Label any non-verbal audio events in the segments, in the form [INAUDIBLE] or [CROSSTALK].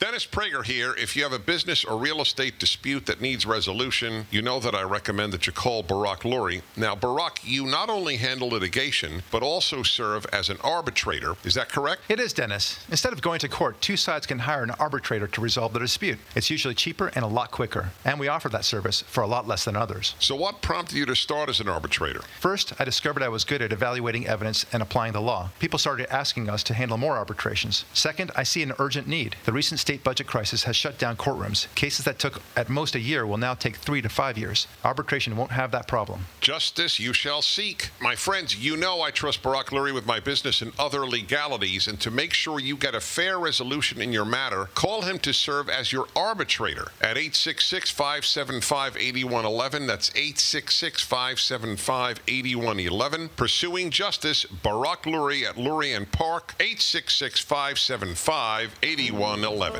Dennis Prager here. If you have a business or real estate dispute that needs resolution, you know that I recommend that you call Barak Lurie. Now, Barak, you not only handle litigation, but also serve as an arbitrator. Is that correct? It is, Dennis. Instead of going to court, two sides can hire an arbitrator to resolve the dispute. It's usually cheaper and a lot quicker, and we offer that service for a lot less than others. So, what prompted you to start as an arbitrator? First, I discovered I was good at evaluating evidence and applying the law. People started asking us to handle more arbitrations. Second, I see an urgent need. The recent state budget crisis has shut down courtrooms. Cases that took at most a year will now take three to five years. Arbitration won't have that problem. Justice you shall seek. My friends, you know I trust Barak Lurie with my business and other legalities, and to make sure you get a fair resolution in your matter, call him to serve as your arbitrator at 866 575 8111. That's 866 575 8111. Pursuing Justice, Barak Lurie at Lurie and Park, 866 575 8111.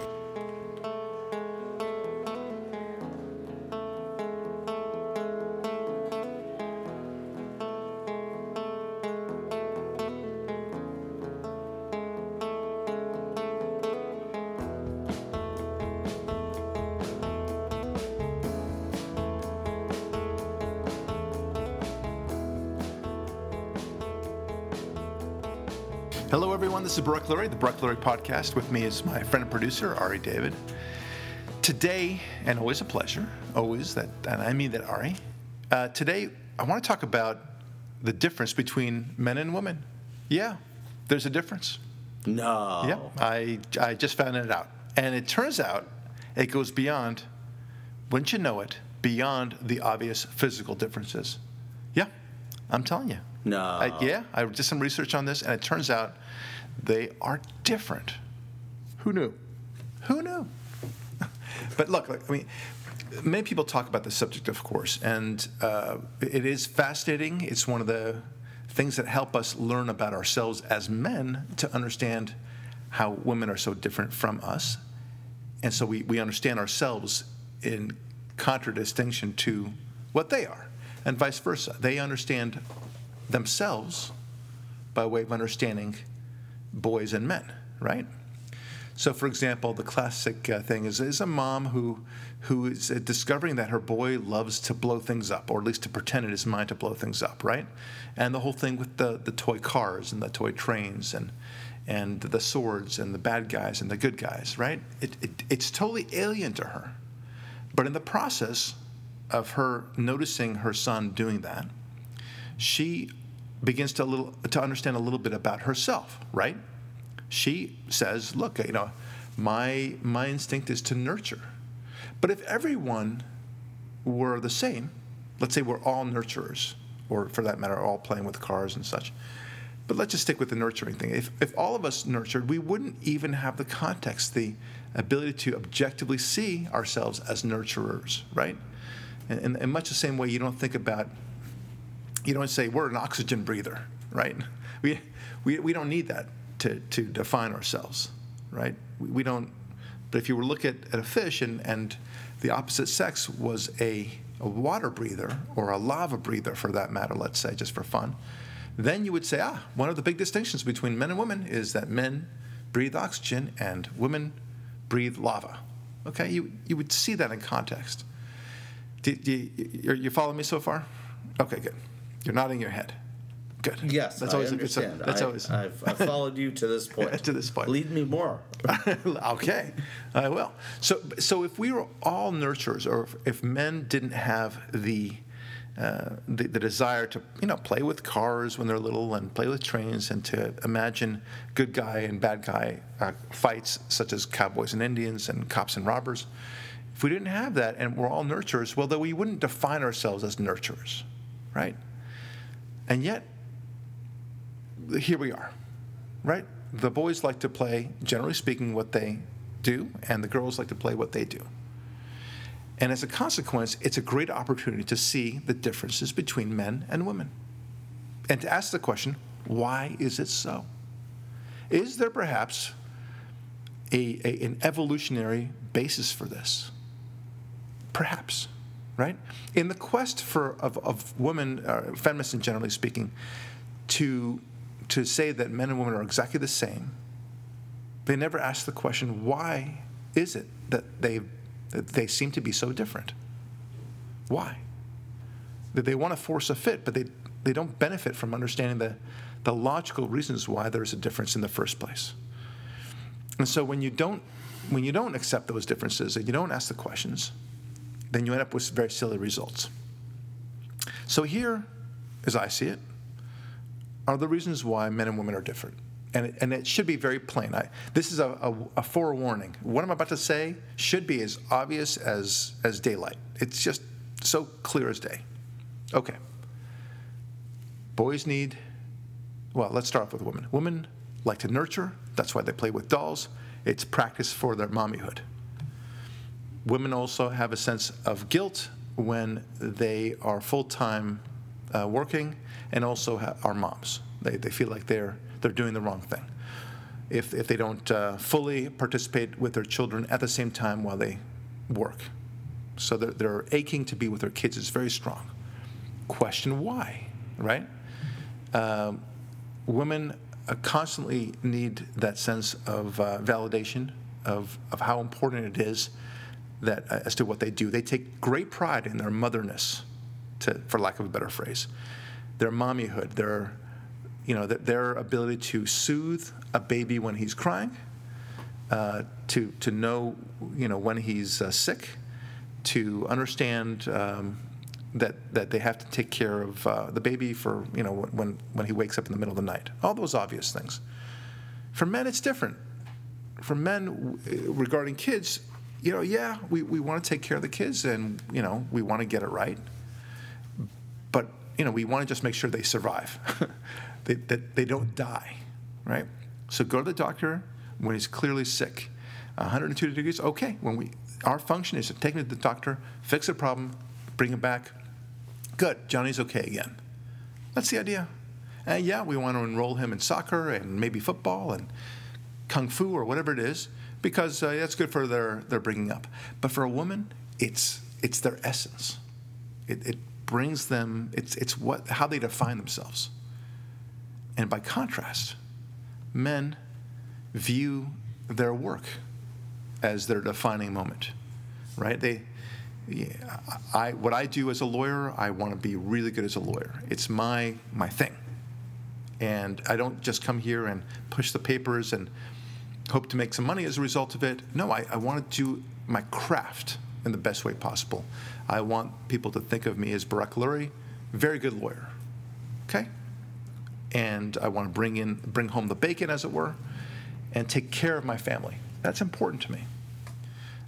Everyone. This is Barak Lurie, the Barak Lurie podcast. With me is my friend and producer, Ari David. Today, and always a pleasure, always that, and I mean that, Ari. Uh, today, I want to talk about the difference between men and women. Yeah, there's a difference. No. Yeah, I, I just found it out. And it turns out it goes beyond, wouldn't you know it, beyond the obvious physical differences. Yeah, I'm telling you. No. I, yeah, I did some research on this, and it turns out they are different. Who knew? Who knew? [LAUGHS] but look, I mean, many people talk about the subject, of course, and uh, it is fascinating. It's one of the things that help us learn about ourselves as men to understand how women are so different from us. And so we, we understand ourselves in contradistinction to what they are, and vice versa. They understand themselves by way of understanding boys and men, right? So, for example, the classic uh, thing is, is a mom who, who is uh, discovering that her boy loves to blow things up, or at least to pretend in his mind to blow things up, right? And the whole thing with the, the toy cars and the toy trains and, and the swords and the bad guys and the good guys, right? It, it, it's totally alien to her. But in the process of her noticing her son doing that, she begins to little to understand a little bit about herself, right? She says, "Look, you know, my my instinct is to nurture." But if everyone were the same, let's say we're all nurturers, or for that matter, all playing with cars and such. But let's just stick with the nurturing thing. If, if all of us nurtured, we wouldn't even have the context, the ability to objectively see ourselves as nurturers, right? And in, in much the same way, you don't think about you don't say we're an oxygen breather, right? We, we, we don't need that to, to define ourselves, right? We, we don't, but if you were look at, at a fish and, and the opposite sex was a, a water breather or a lava breather for that matter, let's say, just for fun, then you would say, ah, one of the big distinctions between men and women is that men breathe oxygen and women breathe lava. Okay, you, you would see that in context. Do, do you, you follow me so far? Okay, good. You're nodding your head. Good. Yes, that's I always a good understand. sign. That's I, always. I've, I've followed you to this [LAUGHS] point. To this point. Lead me more. [LAUGHS] okay, I will. So, so if we were all nurturers, or if, if men didn't have the, uh, the the desire to you know play with cars when they're little and play with trains and to imagine good guy and bad guy uh, fights such as cowboys and Indians and cops and robbers, if we didn't have that and we're all nurturers, well, then we wouldn't define ourselves as nurturers, right? And yet, here we are, right? The boys like to play, generally speaking, what they do, and the girls like to play what they do. And as a consequence, it's a great opportunity to see the differences between men and women. And to ask the question, why is it so? Is there perhaps a, a, an evolutionary basis for this? Perhaps, right? In the quest for of, of women, uh, feminists and generally speaking, to to say that men and women are exactly the same, they never ask the question, why is it that they, that they seem to be so different? Why? That they want to force a fit, but they, they don't benefit from understanding the, the logical reasons why there's a difference in the first place. And so when you don't when you don't accept those differences and you don't ask the questions, then you end up with very silly results. So here, as I see it, are the reasons why men and women are different. And it, and it should be very plain. I, this is a, a, a forewarning. What I'm about to say should be as obvious as, as daylight. It's just so clear as day. Okay. Boys need, well, let's start off with women. Women like to nurture, that's why they play with dolls. It's practice for their mommyhood. Women also have a sense of guilt when they are full time uh, working and also ha- are moms. They, they feel like they're, they're doing the wrong thing if, if they don't uh, fully participate with their children at the same time while they work. So they're, they're aching to be with their kids is very strong. Question why, right? Um, women uh, constantly need that sense of uh, validation of, of how important it is that uh, as to what they do. They take great pride in their motherness, to, for lack of a better phrase, their mommyhood, their you know their, their ability to soothe a baby when he's crying, uh, to to know you know when he's uh, sick, to understand. Um, that, that they have to take care of uh, the baby for you know when when he wakes up in the middle of the night all those obvious things for men it's different for men regarding kids you know yeah we, we want to take care of the kids and you know we want to get it right. But you know we want to just make sure they survive. [LAUGHS] They, that they don't die right? So go to the doctor when he's clearly sick. 102 degrees okay when we our function is to take him to the doctor fix the problem bring him back. Good, Johnny's okay again. That's the idea. And yeah, we want to enroll him in soccer and maybe football and kung fu or whatever it is because uh, that's good for their, their bringing up. But for a woman, it's, it's their essence. It, it brings them, it's, it's what, how they define themselves. And by contrast, men view their work as their defining moment, right? They, I, what I do as a lawyer, I want to be really good as a lawyer. It's my, my thing. And I don't just come here and push the papers and hope to make some money as a result of it. No, I, I want to do my craft in the best way possible. I want people to think of me as Barak Lurie, very good lawyer. Okay? And I want to bring in bring home the bacon as it were and take care of my family. That's important to me.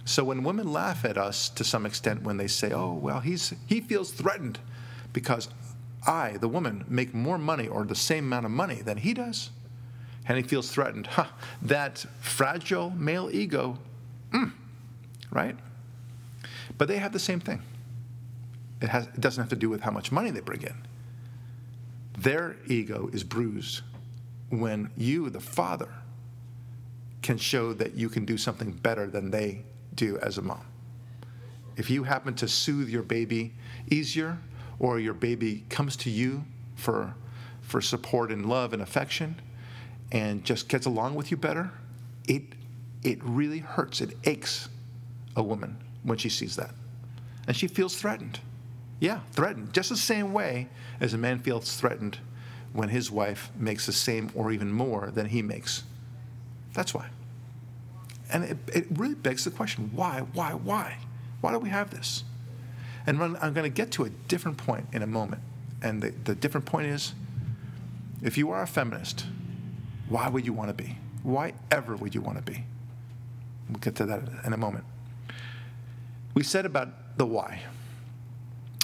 So when women laugh at us to some extent when they say, "Oh, well, he's he feels threatened because I, the woman, make more money or the same amount of money than he does," and he feels threatened, huh, that fragile male ego, mm, right? But they have the same thing. It, has, it doesn't have to do with how much money they bring in. Their ego is bruised when you, the father, can show that you can do something better than they do as a mom. If you happen to soothe your baby easier, or your baby comes to you for, for support and love and affection, and just gets along with you better, it, it really hurts. It aches a woman when she sees that. And she feels threatened. Yeah, threatened. Just the same way as a man feels threatened when his wife makes the same or even more than he makes. That's why. And it, it really begs the question why, why, why? Why do we have this? And I'm going to get to a different point in a moment. And the, the different point is if you are a feminist, why would you want to be? Why ever would you want to be? We'll get to that in a moment. We said about the why.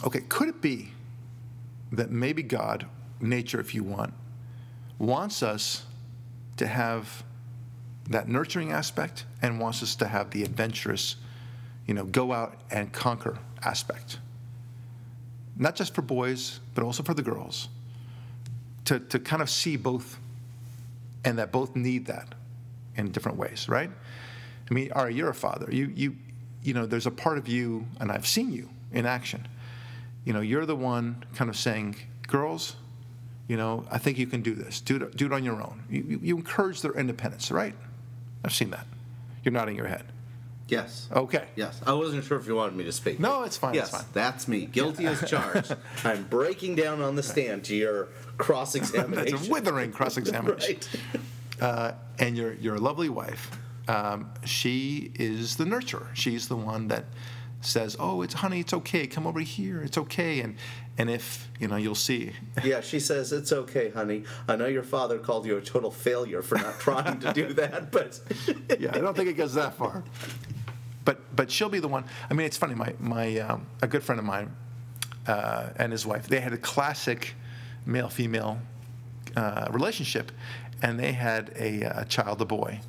Okay, could it be that maybe God, nature if you want, wants us to have that nurturing aspect and wants us to have the adventurous, you know, go out and conquer aspect. Not just for boys, but also for the girls. To, to kind of see both and that both need that in different ways, right? I mean, Ari, you're a father. You, you, you know, there's a part of you, and I've seen you in action. You know, you're the one kind of saying, girls, you know, I think you can do this. Do it, do it on your own. You, you encourage their independence, right? I've seen that. You're nodding your head. Yes. Okay. Yes. I wasn't sure if you wanted me to speak. No, it's fine, Yes, it's fine. that's me. Guilty as [LAUGHS] charged. I'm breaking down on the stand to your cross examination. [LAUGHS] That's a withering cross examination. [LAUGHS] Right. uh, and your your lovely wife, um, she is the nurturer. She's the one that says, "Oh, it's honey, it's okay. Come over here. It's okay." And and if you know, you'll see. Yeah, she says, It's okay, honey. I know your father called you a total failure for not trying to do that, but. yeah, I don't think it goes that far. But but she'll be the one. I mean, it's funny. My my um, a good friend of mine uh, and his wife. They had a classic male female uh, relationship, and they had a, a child, a boy,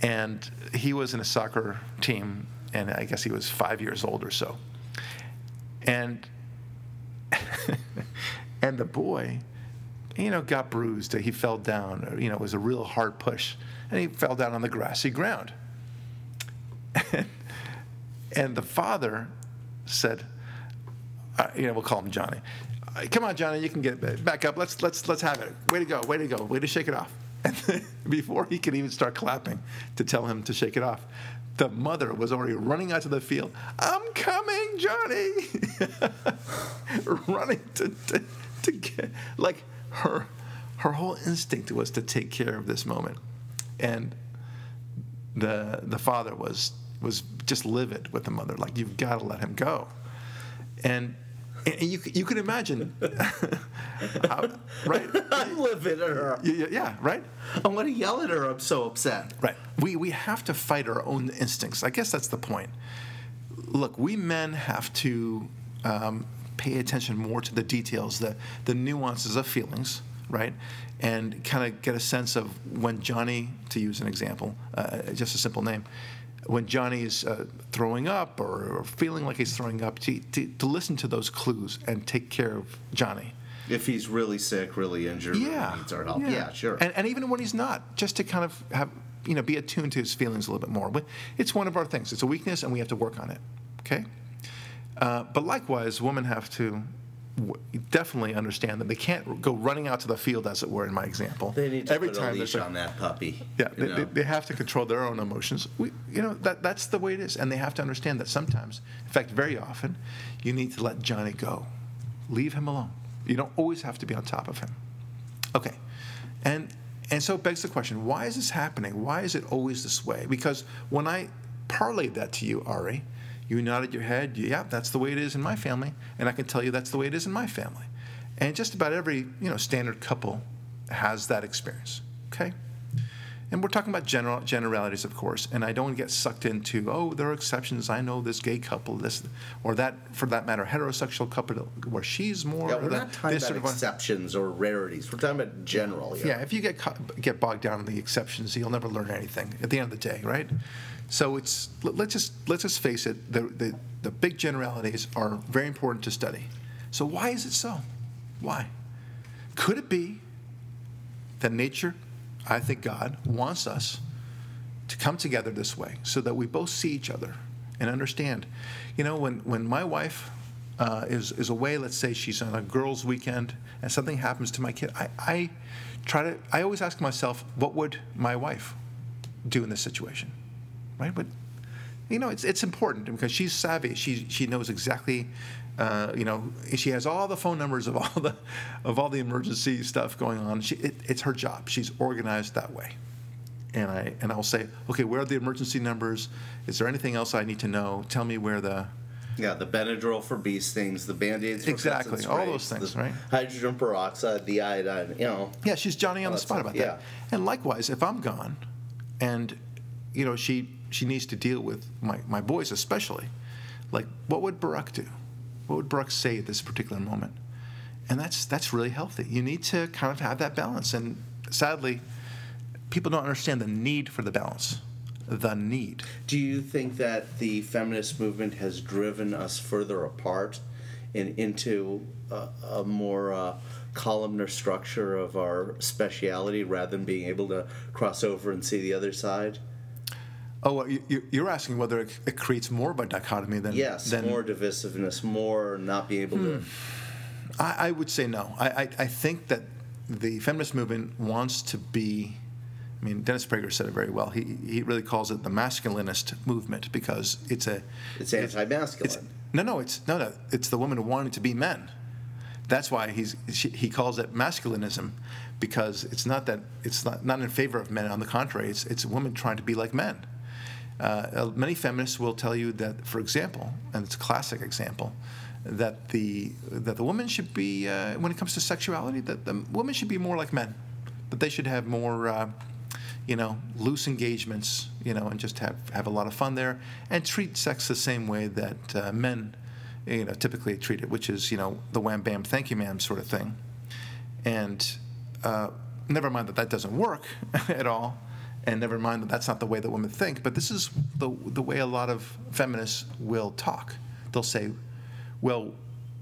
and he was in a soccer team, and I guess he was five years old or so, and [LAUGHS] and the boy you know, got bruised. He fell down. You know, it was a real hard push, and he fell down on the grassy ground. and [LAUGHS] the father said, uh, you know, we'll call him Johnny. "Uh, Come on, Johnny, you can get back up. Let's let's let's have it. Way to go, way to go, way to shake it off. [LAUGHS] And before he could even start clapping to tell him to shake it off, the mother was already running out to the field. I'm coming, Johnny, [LAUGHS] running to, to to get like her her whole instinct was to take care of this moment, and the the father was was just livid with the mother, like you've got to let him go, and. And you, you can imagine, [LAUGHS] how, right? I'm livid at her. Yeah, yeah, right. I want to yell at her. I'm so upset. Right. We, we have to fight our own instincts. I guess that's the point. Look, we men have to um, pay attention more to the details, the, the nuances of feelings, right? And kind of get a sense of when Johnny, to use an example, uh, just a simple name, when Johnny's uh, throwing up or, or feeling like he's throwing up, to, to, to listen to those clues and take care of Johnny. If he's really sick, really injured, Yeah. really needs our help. Yeah, sure. And, and even when he's not, just to kind of have, you know, be attuned to his feelings a little bit more. It's one of our things. It's a weakness, and we have to work on it. Okay. Uh, but likewise, women have to w- definitely understand that they can't go running out to the field, as it were, in my example. they need to every put a time leash there's a- on that puppy. yeah, you they, know? they, they have to control their own emotions. We, you know, that, that's the way it is. And they have to understand that sometimes, in fact, very often, you need to let Johnny go. Leave him alone. You don't always have to be on top of him. Okay. And, and so it begs the question why is this happening? Why is it always this way? Because when I parlayed that to you, Ari, you nodded your head, yeah, that's the way it is in my family. And I can tell you that's the way it is in my family. And just about every you know standard couple has that experience. Okay? And we're talking about general generalities, of course, and I don't get sucked into, oh, there are exceptions. I know this gay couple, this or that, for that matter, heterosexual couple where she's more. yeah, we're that- not talking this about sort of a- exceptions or rarities. We're talking about general. here. yeah, if you get get bogged down in the exceptions, you'll never learn anything at the end of the day, right? So it's let- let's just let's just face it. The, the the big generalities are very important to study. So why is it so? Why? Could it be that nature, I think God wants us to come together this way so that we both see each other and understand. You know, when, when my wife uh, is, is away, let's say she's on a girls' weekend and something happens to my kid, I, I try to, I always ask myself, what would my wife do in this situation? Right? But, you know, it's, it's important because she's savvy. She, she knows exactly, uh, you know, she has all the phone numbers of all the, of all the emergency stuff going on. She, it, it's her job. She's organized that way and I and I'll say, okay, where are the emergency numbers? Is there anything else I need to know? Tell me where the Yeah, the Benadryl for bee stings, the Band-Aids for Exactly, all those things, right? Hydrogen peroxide, the iodine, you know. yeah. She's Johnny on the spot stuff, about that. And likewise, if I'm gone, and you know she she needs to deal with my my boys especially, like what would Barak do? What would Barak say at this particular moment? And that's that's really healthy. You need to kind of have that balance. And sadly, people don't understand the need for the balance. The need. Do you think that the feminist movement has driven us further apart and into a, a more uh, columnar structure of our speciality rather than being able to cross over and see the other side? Oh, you- you- you're asking whether it it creates more of a dichotomy than Yes, than more divisiveness, more not being able to. Hmm. I, I would say no. I, I, I think that the feminist movement wants to be I mean, Dennis Prager said it very well. He, he really calls it the masculinist movement because it's a It's anti-masculine. it's, no, no, it's no, no. It's the women wanting to be men. That's why he's she, he calls it masculinism, because it's not that it's not, not in favor of men. On the contrary, it's it's women trying to be like men. Uh, many feminists will tell you that, for example, and it's a classic example, that the that the woman should be uh, when it comes to sexuality, that the women should be more like men, that they should have more. Uh, you know, loose engagements, you know, and just have, have a lot of fun there, and treat sex the same way that uh, men, you know, typically treat it, which is, you know, the wham bam, thank you ma'am sort of thing. And uh, never mind that that doesn't work [LAUGHS] at all, and never mind that that's not the way that women think, but this is the, the way a lot of feminists will talk. They'll say, well,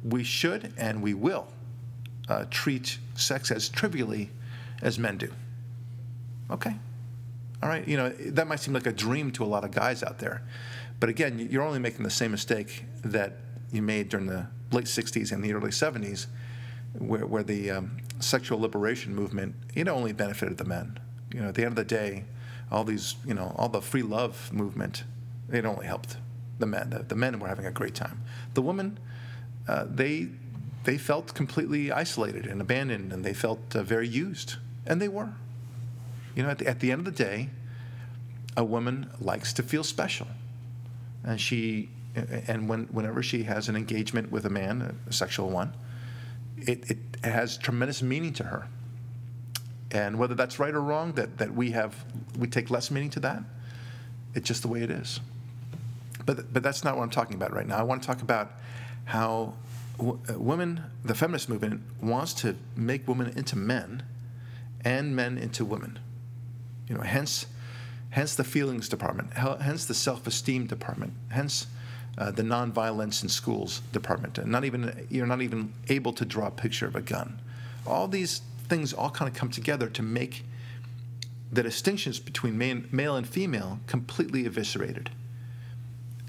we should and we will uh, treat sex as trivially as men do. Okay. All right. You know, that might seem like a dream to a lot of guys out there. But again, you're only making the same mistake that you made during the late 60s and the early 70s, where, where the um, sexual liberation movement, it only benefited the men. You know, at the end of the day, all these, you know, all the free love movement, it only helped the men. The, the men were having a great time. The women, uh, they, they felt completely isolated and abandoned, and they felt uh, very used. And they were. You know, at the, at the end of the day, a woman likes to feel special. And she, and when, whenever she has an engagement with a man, a sexual one, it, it has tremendous meaning to her. And whether that's right or wrong, that, that we have, we take less meaning to that, it's just the way it is. But, but that's not what I'm talking about right now. I want to talk about how w- women, the feminist movement, wants to make women into men and men into women. You know, hence, hence the feelings department, hence the self-esteem department, hence uh, the nonviolence in schools department. And not even you're not even able to draw a picture of a gun. All these things all kind of come together to make the distinctions between male and female completely eviscerated.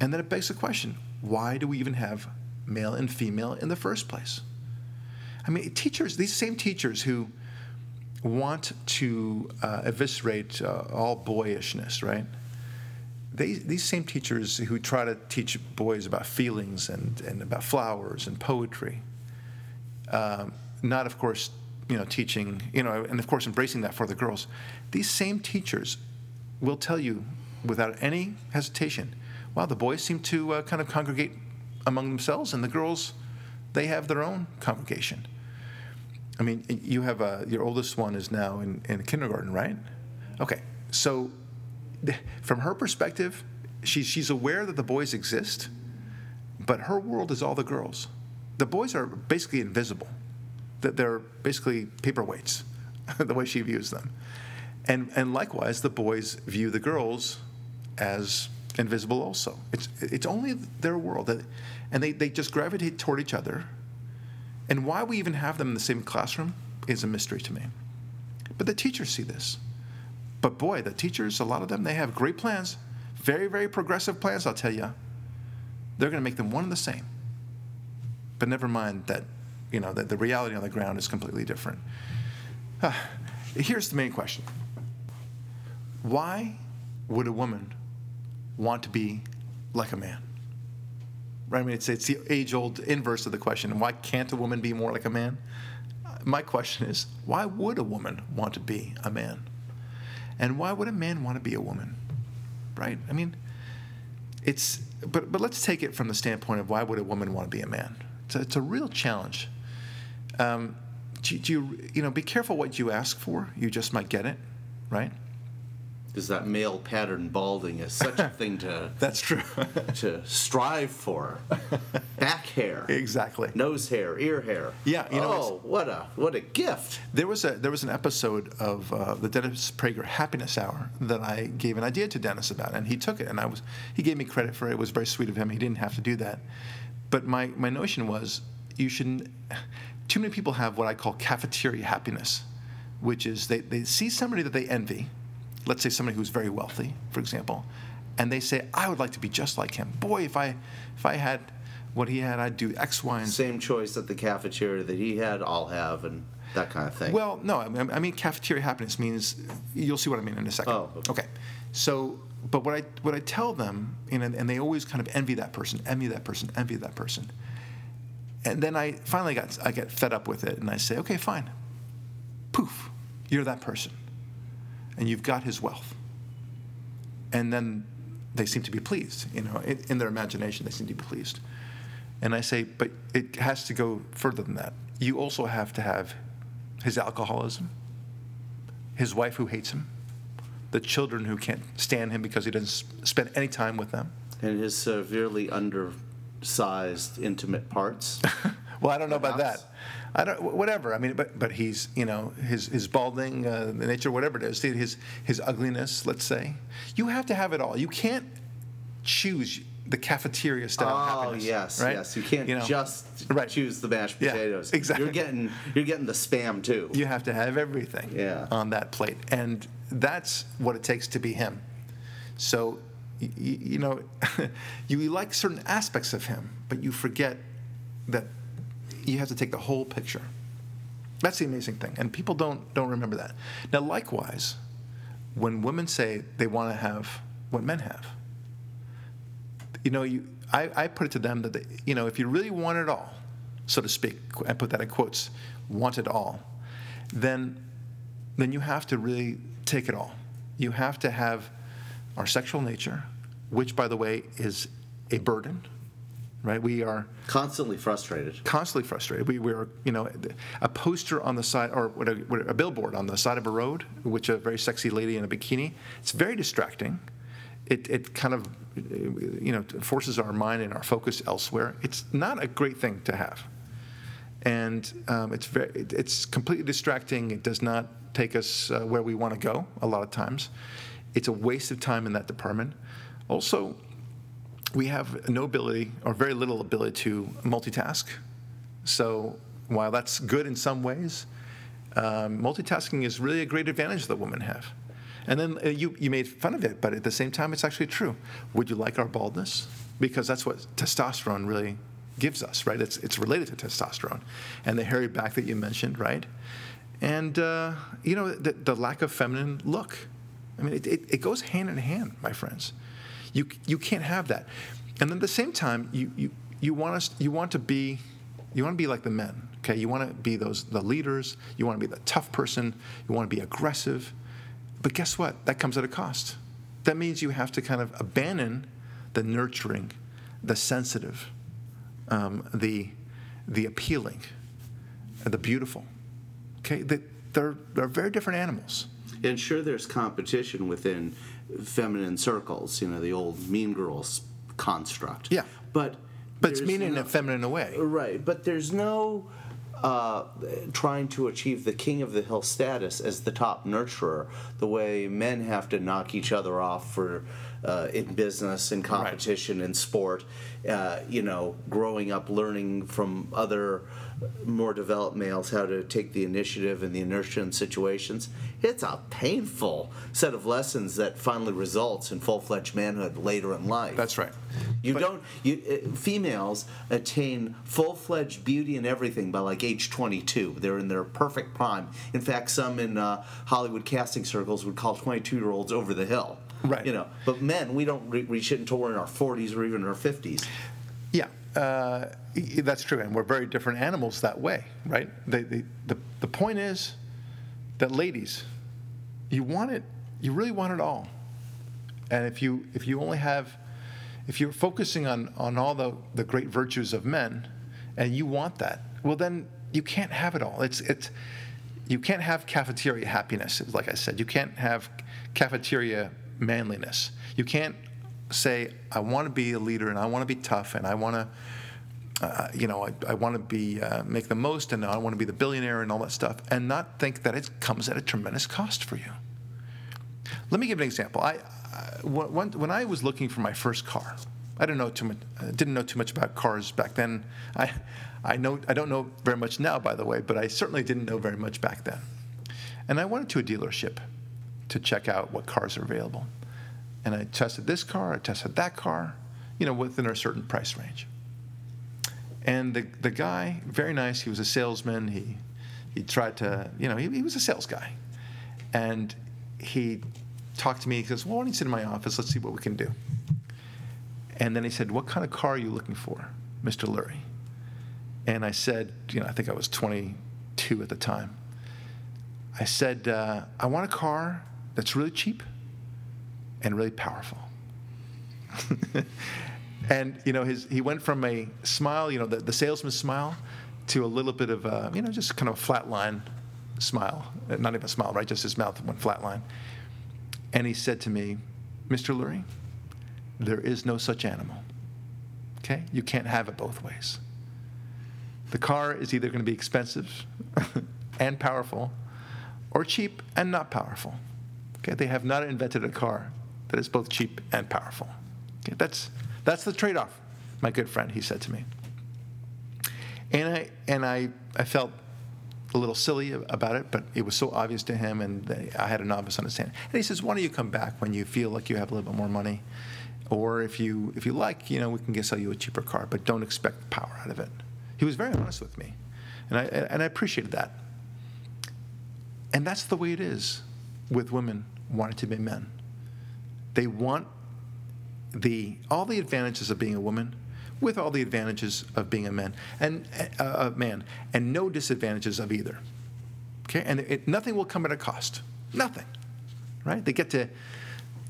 And then it begs the question: Why do we even have male and female in the first place? I mean, teachers, these same teachers who want to uh, eviscerate uh, all boyishness, right? They, these same teachers who try to teach boys about feelings and, and about flowers and poetry, um, not, of course, you know, teaching, you know, and of course embracing that for the girls, these same teachers will tell you without any hesitation, wow, the boys seem to uh, kind of congregate among themselves, and the girls, they have their own congregation. I mean, you have a, your oldest one is now in, in kindergarten, right? Okay, so from her perspective, she's, she's aware that the boys exist, but her world is all the girls. The boys are basically invisible, that they're basically paperweights, [LAUGHS] the way she views them. And, and likewise, the boys view the girls as invisible also. It's, it's only their world, that, and they, they just gravitate toward each other and why we even have them in the same classroom is a mystery to me. But the teachers see this. But boy, the teachers, a lot of them, they have great plans, very, very progressive plans, I'll tell you. They're going to make them one and the same. But never mind that, you know, that the reality on the ground is completely different. Uh, here's the main question Why would a woman want to be like a man? Right? I mean, it's, it's the age old inverse of the question why can't a woman be more like a man? My question is why would a woman want to be a man? And why would a man want to be a woman? Right? I mean, it's, but, but let's take it from the standpoint of why would a woman want to be a man? It's a, it's a real challenge. Um, do, do you, you know, be careful what you ask for, you just might get it, right? because that male pattern balding is such a [LAUGHS] thing to that's true. [LAUGHS] to strive for. Back hair. Exactly. Nose hair ear hair. Yeah you know oh what a what a gift. There was a there was an episode of uh, the Dennis Prager Happiness Hour that I gave an idea to Dennis about and he took it and I was he gave me credit for it. It was very sweet of him. He didn't have to do that. But my my notion was you shouldn't too many people have what I call cafeteria happiness which is they, they see somebody that they envy let's say somebody who's very wealthy, for example, and they say, I would like to be just like him. Boy, if I if I had what he had, I'd do X, Y, and Z. Same choice at the cafeteria that he had, I'll have, and that kind of thing. Well, no, I mean, I mean cafeteria happiness means you'll see what I mean in a second. Oh, okay. okay. So, but what I what I tell them, you know, and they always kind of envy that person, envy that person, envy that person. And then I finally got I get fed up with it, and I say, okay, fine. Poof, you're that person, and you've got his wealth. And then they seem to be pleased, you know, in, in their imagination, they seem to be pleased. And I say, but it has to go further than that. You also have to have his alcoholism, his wife who hates him, the children who can't stand him because he doesn't spend any time with them. and his severely undersized intimate parts. [LAUGHS] Well, I don't know about that. I don't. Whatever. I mean, but but he's you know his his balding, uh, the nature, whatever it is, his his ugliness. Let's say you have to have it all. You can't choose the cafeteria style Oh happiness. yes, right? yes. You can't know, just Right. choose the mashed Yeah, potatoes. exactly. You're getting you're getting the spam too. You have to have everything Yeah. on that plate, and that's what it takes to be him. So, y- y- you know, [LAUGHS] you like certain aspects of him, but you forget that you have to take the whole picture. That's the amazing thing, and people don't don't remember that. Now, likewise, when women say they want to have what men have, you know, you I, I put it to them that they, you know if you really want it all, so to speak, I put that in quotes, want it all, then then you have to really take it all. You have to have our sexual nature, which by the way is a burden, right? We are Constantly frustrated. constantly frustrated. We, we are, you know, a poster on the side, or what a, what a billboard on the side of a road, which a very sexy lady in a bikini. It's very distracting. It, it kind of, you know, forces our mind and our focus elsewhere. It's not a great thing to have, and um, it's very, it's completely distracting. It does not take us uh, where we want to go. A lot of times, it's a waste of time in that department. Also, we have no ability or very little ability to multitask. So while that's good in some ways, um, multitasking is really a great advantage that women have. And then uh, you, you made fun of it, but at the same time, it's actually true. Would you like our baldness? Because that's what testosterone really gives us, right? It's, it's related to testosterone. And the hairy back that you mentioned, right? And, uh, you know, the, the lack of feminine look. I mean, it, it, it goes hand in hand, my friends. You, you can't have that. And then at the same time, you, you, you, want us, you want to be you want to be like the men, okay? You want to be those the leaders. You want to be the tough person. You want to be aggressive. But guess what? That comes at a cost. That means you have to kind of abandon the nurturing, the sensitive, um, the the appealing, the beautiful. Okay, they're they're very different animals. And sure, there's competition within feminine circles. You know, the old Mean Girls construct. Yeah. But But it's mean in no- a feminine way. Right, but there's no uh, trying to achieve the king of the hill status as the top nurturer, the way men have to knock each other off for uh, in business, in competition, in sport. Uh, you know, growing up, learning from other more developed males how to take the initiative and the inertia in situations. It's a painful set of lessons that finally results in full-fledged manhood later in life. That's right. You But- don't. You uh, females attain full-fledged beauty and everything by like age 22. They're in their perfect prime. In fact, some in uh, Hollywood casting circles would call 22-year-olds over the hill. Right. You know, but men, we don't re- reach it until we're in our 40s or even our 50s. Yeah, uh, that's true, and we're very different animals that way, right? The, the, point is that ladies, you want it, you really want it all, and if you if you only have, if you're focusing on on all the the great virtues of men, and you want that, well then you can't have it all. It's it's you can't have cafeteria happiness, like I said. You can't have cafeteria manliness. You can't say, I want to be a leader and I want to be tough and I want to, uh, you know, I, I want to be uh, make the most and I want to be the billionaire and all that stuff, and not think that it comes at a tremendous cost for you. Let me give an example. I, I when, when I was looking for my first car, I didn't know too much. uh, Didn't know too much about cars back then. I, I know I don't know very much now, by the way, but I certainly didn't know very much back then. And I went to a dealership to check out what cars are available. And I tested this car, I tested that car, you know, within a certain price range. And the, the guy, very nice, he was a salesman. He he tried to, you know, he, he was a sales guy. And he talked to me. He goes, Well, why don't you sit in my office? Let's see what we can do. And then he said, What kind of car are you looking for, Mr. Lurie? And I said, You know, I think I was 22 at the time. I said, uh, I want a car that's really cheap and really powerful. [LAUGHS] and you know, his he went from a smile, you know, the, the salesman's smile, to a little bit of a, you know, just kind of a flat line smile. Uh, Not even a smile, right? Just his mouth went flat line. And he said to me, Mr. Lurie, there is no such animal. Okay? You can't have it both ways. The car is either going to be expensive [LAUGHS] and powerful or cheap and not powerful. Okay? They have not invented a car that is both cheap and powerful. Okay? That's, that's the trade off, my good friend, he said to me. And I, and I, I felt a little silly about it, but it was so obvious to him, and I had a novice understanding. And he says, "Why don't you come back when you feel like you have a little bit more money, or if you if you like, you know, we can sell you a cheaper car, but don't expect power out of it." He was very honest with me, and I and I appreciated that. And that's the way it is with women wanting to be men. They want the all the advantages of being a woman with all the advantages of being a man and uh, a man and no disadvantages of either. Okay and it, nothing will come at a cost. Nothing right? They get to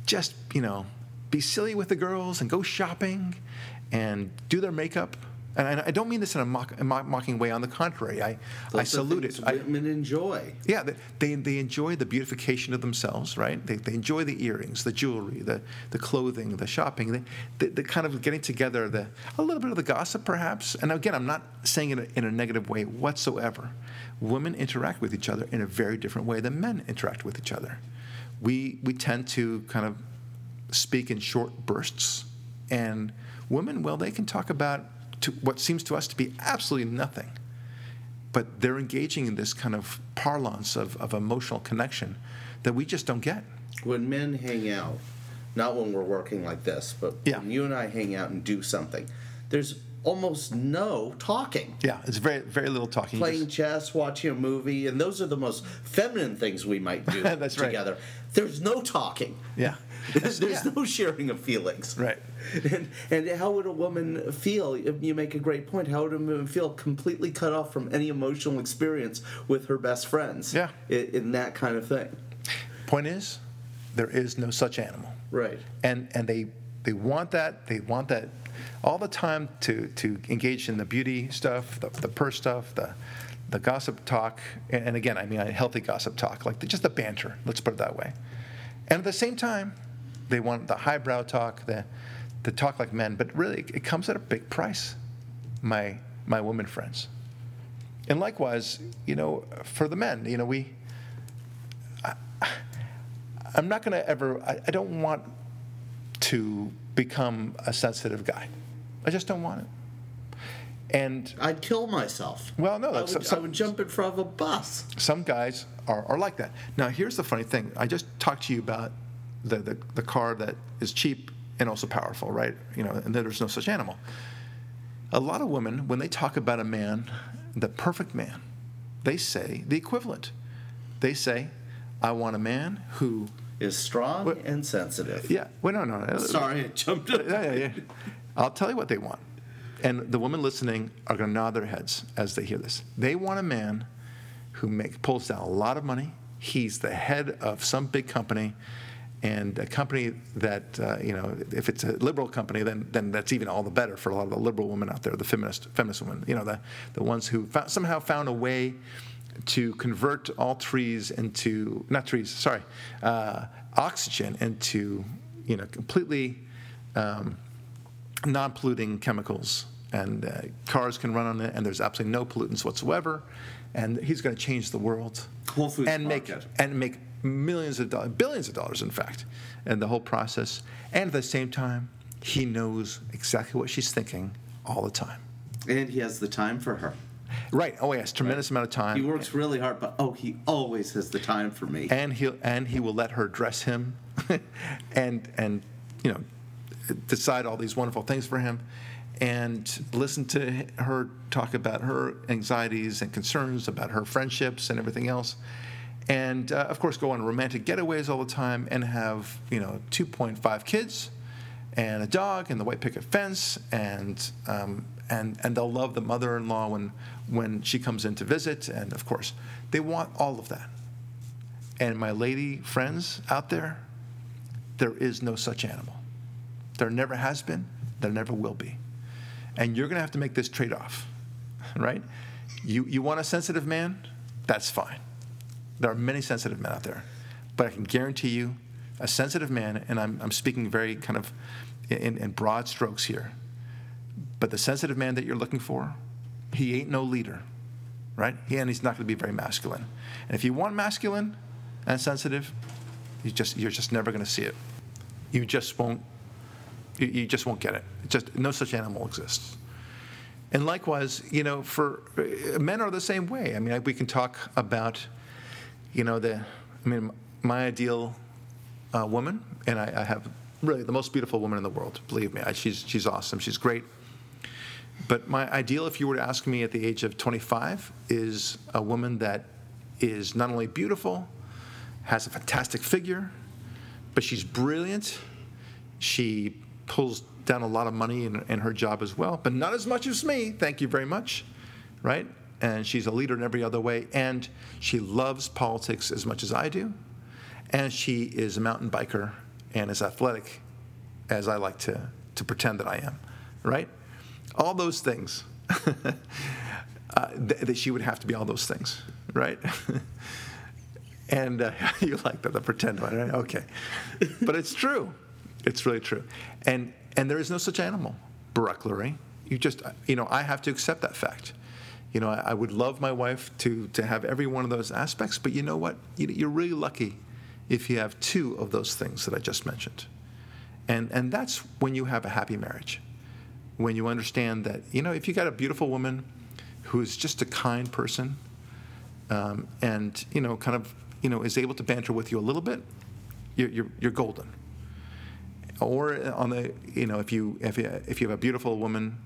just you know be silly with the girls and go shopping and do their makeup and I I don't mean this in a, mock, a mock- mocking way. On the contrary, I, I Those are salute it. I, Women enjoy. yeah, they, they, they enjoy the beautification of themselves, right? They, they enjoy the earrings, the jewelry, the, the clothing, the shopping, the, the, the kind of getting together, the, a little bit of the gossip, perhaps. And again, I'm not saying it in a negative way whatsoever. Women interact with each other in a very different way than men interact with each other. We, we tend to kind of speak in short bursts, and women, well, they can talk about to what seems to us to be absolutely nothing but they're engaging in this kind of parlance of, of emotional connection that we just don't get. When men hang out, not when we're working like this, but Yeah. when you and I hang out and do something, there's almost no talking. Yeah, it's very very little talking. Playing chess, watching a movie, and those are the most feminine things we might do [LAUGHS] That's right. together. There's no talking. yeah, [LAUGHS] There's Yeah. no sharing of feelings. Right. [LAUGHS] And, and how would a woman feel? You make a great point. How would a woman feel completely cut off from any emotional experience with her best friends? Yeah. In, in that kind of thing. Point is, there is no such animal, Right. and and they they want that. They want that all the time to to engage in the beauty stuff, the, the purse stuff, the the gossip talk, and, and again, I mean, healthy gossip talk, like the, just the banter. Let's put it that way. And at the same time, they want the highbrow talk, the the talk like men, but really, it comes at a big price. My my women friends. And likewise, you know, for the men, you know, we I'm not going to ever, I, I don't want to become a sensitive guy. I just don't want it. And I'd kill myself. Well, no, I that's- would, some- I would jump in front of a bus. some guys are, are like that. Now, here's the funny thing. I just talked to you about the, the, the car that is cheap and also powerful, right? You know, and there's no such animal. A lot of women, when they talk about a man, the perfect man, they say the equivalent. They say, I want a man who, Is strong and sensitive. yeah, well, no, no. Sorry, I jumped in. yeah, yeah, yeah. I'll tell you what they want. And the women listening are going to nod their heads as they hear this. They want a man who make, pulls down a lot of money. He's the head of some big company, and a company that, uh, you know, if it's a liberal company, then, then that's even all the better for a lot of the liberal women out there, the feminist, feminist women, you know, the, the ones who found, somehow found a way to convert all trees into, not trees, sorry, uh, oxygen into, you know, completely um, non-polluting chemicals, and uh, cars can run on it, and there's absolutely no pollutants whatsoever. And he's going to change the world, Whole Foods and make and make millions of dollars, billions of dollars, in fact, in the whole process. And at the same time, he knows exactly what she's thinking all the time. And he has the time for her. Right? Oh yes, tremendous amount of time. He works really hard, but oh, he always has the time for me. and he'll and he will let her dress him [LAUGHS] and and you know decide all these wonderful things for him and listen to her talk about her anxieties and concerns about her friendships and everything else. And uh, of course, go on romantic getaways all the time and have, you know, 2.5 kids and a dog and the white picket fence and um, and and they'll love the mother-in-law when when she comes in to visit. And of course they want all of that. And my lady friends out there there is no such animal. There never has been there never will be. And you're going to have to make this trade-off [LAUGHS] right? You you want a sensitive man? That's fine there are many sensitive men out there but i can guarantee you a sensitive man, and I'm, I'm speaking very kind of in, in broad strokes here, but the sensitive man that you're looking for, he ain't no leader, right? He, and he's not going to be very masculine. And if you want masculine and sensitive, you just you're just never going to see it. You just won't. You, you just won't get it. Just no such animal exists. And likewise, you know, for men are the same way. I mean, we can talk about, you know, the. I mean, my ideal uh, woman, and I, I, have really the most beautiful woman in the world. Believe me, I, she's she's awesome. She's great. But my ideal, if you were to ask me at the age of 25, is a woman that is not only beautiful, has a fantastic figure, but she's brilliant. She pulls down a lot of money in, in her job as well, but not as much as me. Thank you very much. Right? And she's a leader in every other way. And she loves politics as much as I do and she is a mountain biker and as athletic as I like to, to pretend that I am, right? All those things. [LAUGHS] uh, th- that she would have to be all those things, right? [LAUGHS] and uh, [LAUGHS] you like that, the pretend one, right? Okay. but it's true. It's really true. And, and there is no such animal, Barak Lurie. You just, you know, I have to accept that fact. You know, I, I, would love my wife to, to have every one of those aspects, but you know what? You, you're really lucky if you have two of those things that I just mentioned. And, and that's when you have a happy marriage. When you understand that, you know, if you got a beautiful woman who's just a kind person um, and, you know, kind of, you know, is able to banter with you a little bit, you're, you're, you're golden. Or on the, you know, if you, if you, if you have a beautiful woman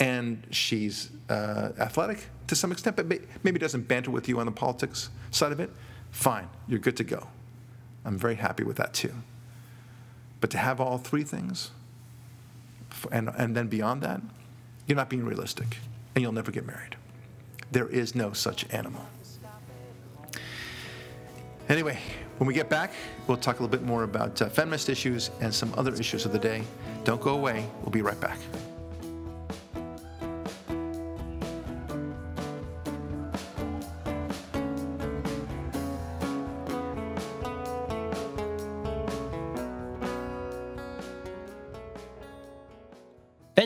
and she's uh, athletic to some extent, but maybe doesn't banter with you on the politics side of it, fine, you're good to go. I'm very happy with that too. But to have all three things, and, and then beyond that, you're not being realistic, and you'll never get married. There is no such animal. Anyway, when we get back, we'll talk a little bit more about uh, feminist issues and some other issues of the day. Don't go away. We'll be right back.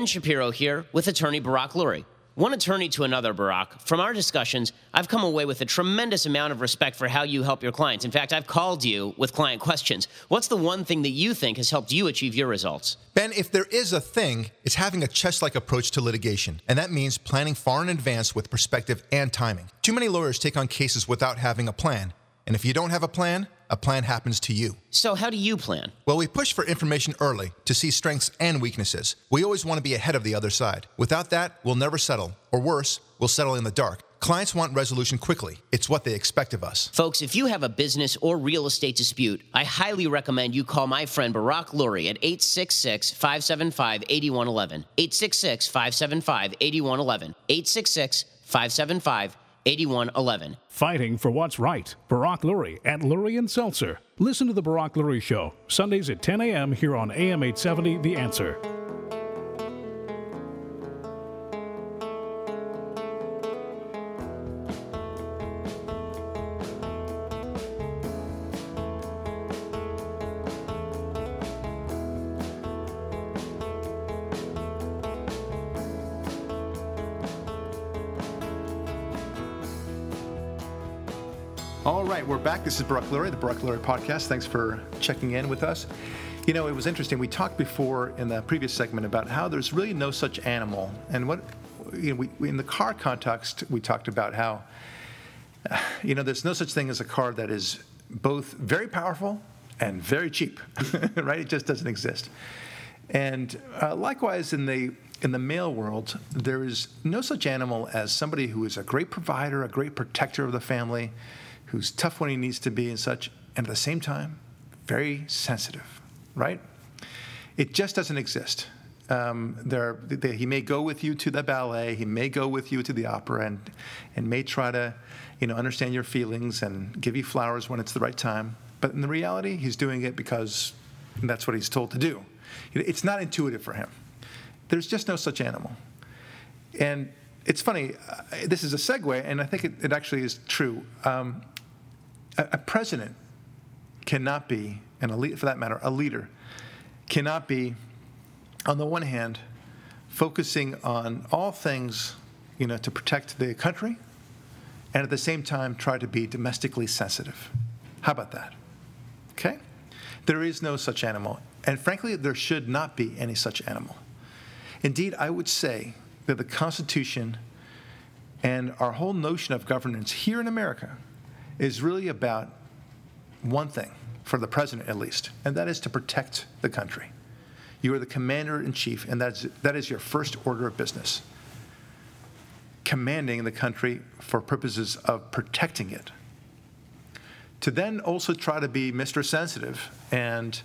Shapiro here with attorney Barak Lurie. One attorney to another, Barak, From our discussions, I've come away with a tremendous amount of respect for how you help your clients. In fact, I've called you with client questions. What's the one thing that you think has helped you achieve your results? Ben, if there is a thing, it's having a chess like approach to litigation. And that means planning far in advance with perspective and timing. Too many lawyers take on cases without having a plan. And if you don't have a plan, a plan happens to you. So, how do you plan? Well, we push for information early to see strengths and weaknesses. We always want to be ahead of the other side. Without that, we'll never settle. Or worse, we'll settle in the dark. Clients want resolution quickly. It's what they expect of us. Folks, if you have a business or real estate dispute, I highly recommend you call my friend Barak Lurie at 866 575 8111. 866 575 8111. 866 575 8111. Fighting for what's right. Barak Lurie at Lurie and Seltzer. Listen to The Barak Lurie Show, Sundays at 10 a.m. here on AM 870 The Answer. Right, we're back. This is Barak Lurie, the Barak Lurie podcast. Thanks for checking in with us. You know, it was interesting. We talked before in the previous segment about how there's really no such animal. And what, you know, we, in the car context, we talked about how, you know, there's no such thing as a car that is both very powerful and very cheap, [LAUGHS] right? It just doesn't exist. And uh, likewise, in the in the male world, there is no such animal as somebody who is a great provider, a great protector of the family, who's tough when he needs to be and such, and at the same time, very sensitive, right? It just doesn't exist. Um, there, they, he may go with you to the ballet, he may go with you to the opera, and, and may try to, you know, understand your feelings and give you flowers when it's the right time. But in the reality, he's doing it because that's what he's told to do. It's not intuitive for him. There's just no such animal. And it's funny, uh, this is a segue, and I think it, it actually is true. Um, a, a president cannot be, and a for that matter, a leader cannot be, on the one hand, focusing on all things, you know, to protect the country, and at the same time try to be domestically sensitive. How about that? Okay? There is no such animal, and frankly, there should not be any such animal. Indeed, I would say that the Constitution and our whole notion of governance here in America is really about one thing, for the president at least, and that is to protect the country. You are the commander in chief, and that's, that is your first order of business. Commanding the country for purposes of protecting it. To then also try to be Mr. Sensitive and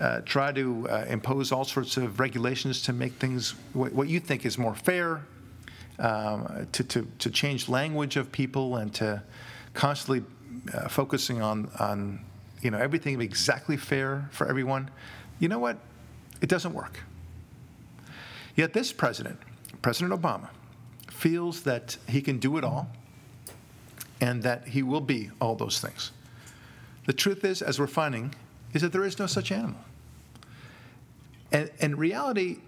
uh, try to uh, impose all sorts of regulations to make things what, what you think is more fair, um, to, to, to change language of people, and to constantly uh, focusing on, on you know, everything exactly fair for everyone. You know what? It doesn't work. Yet this president, President Obama, feels that he can do it all and that he will be all those things. The truth is, as we're finding, is that there is no such animal. And in reality,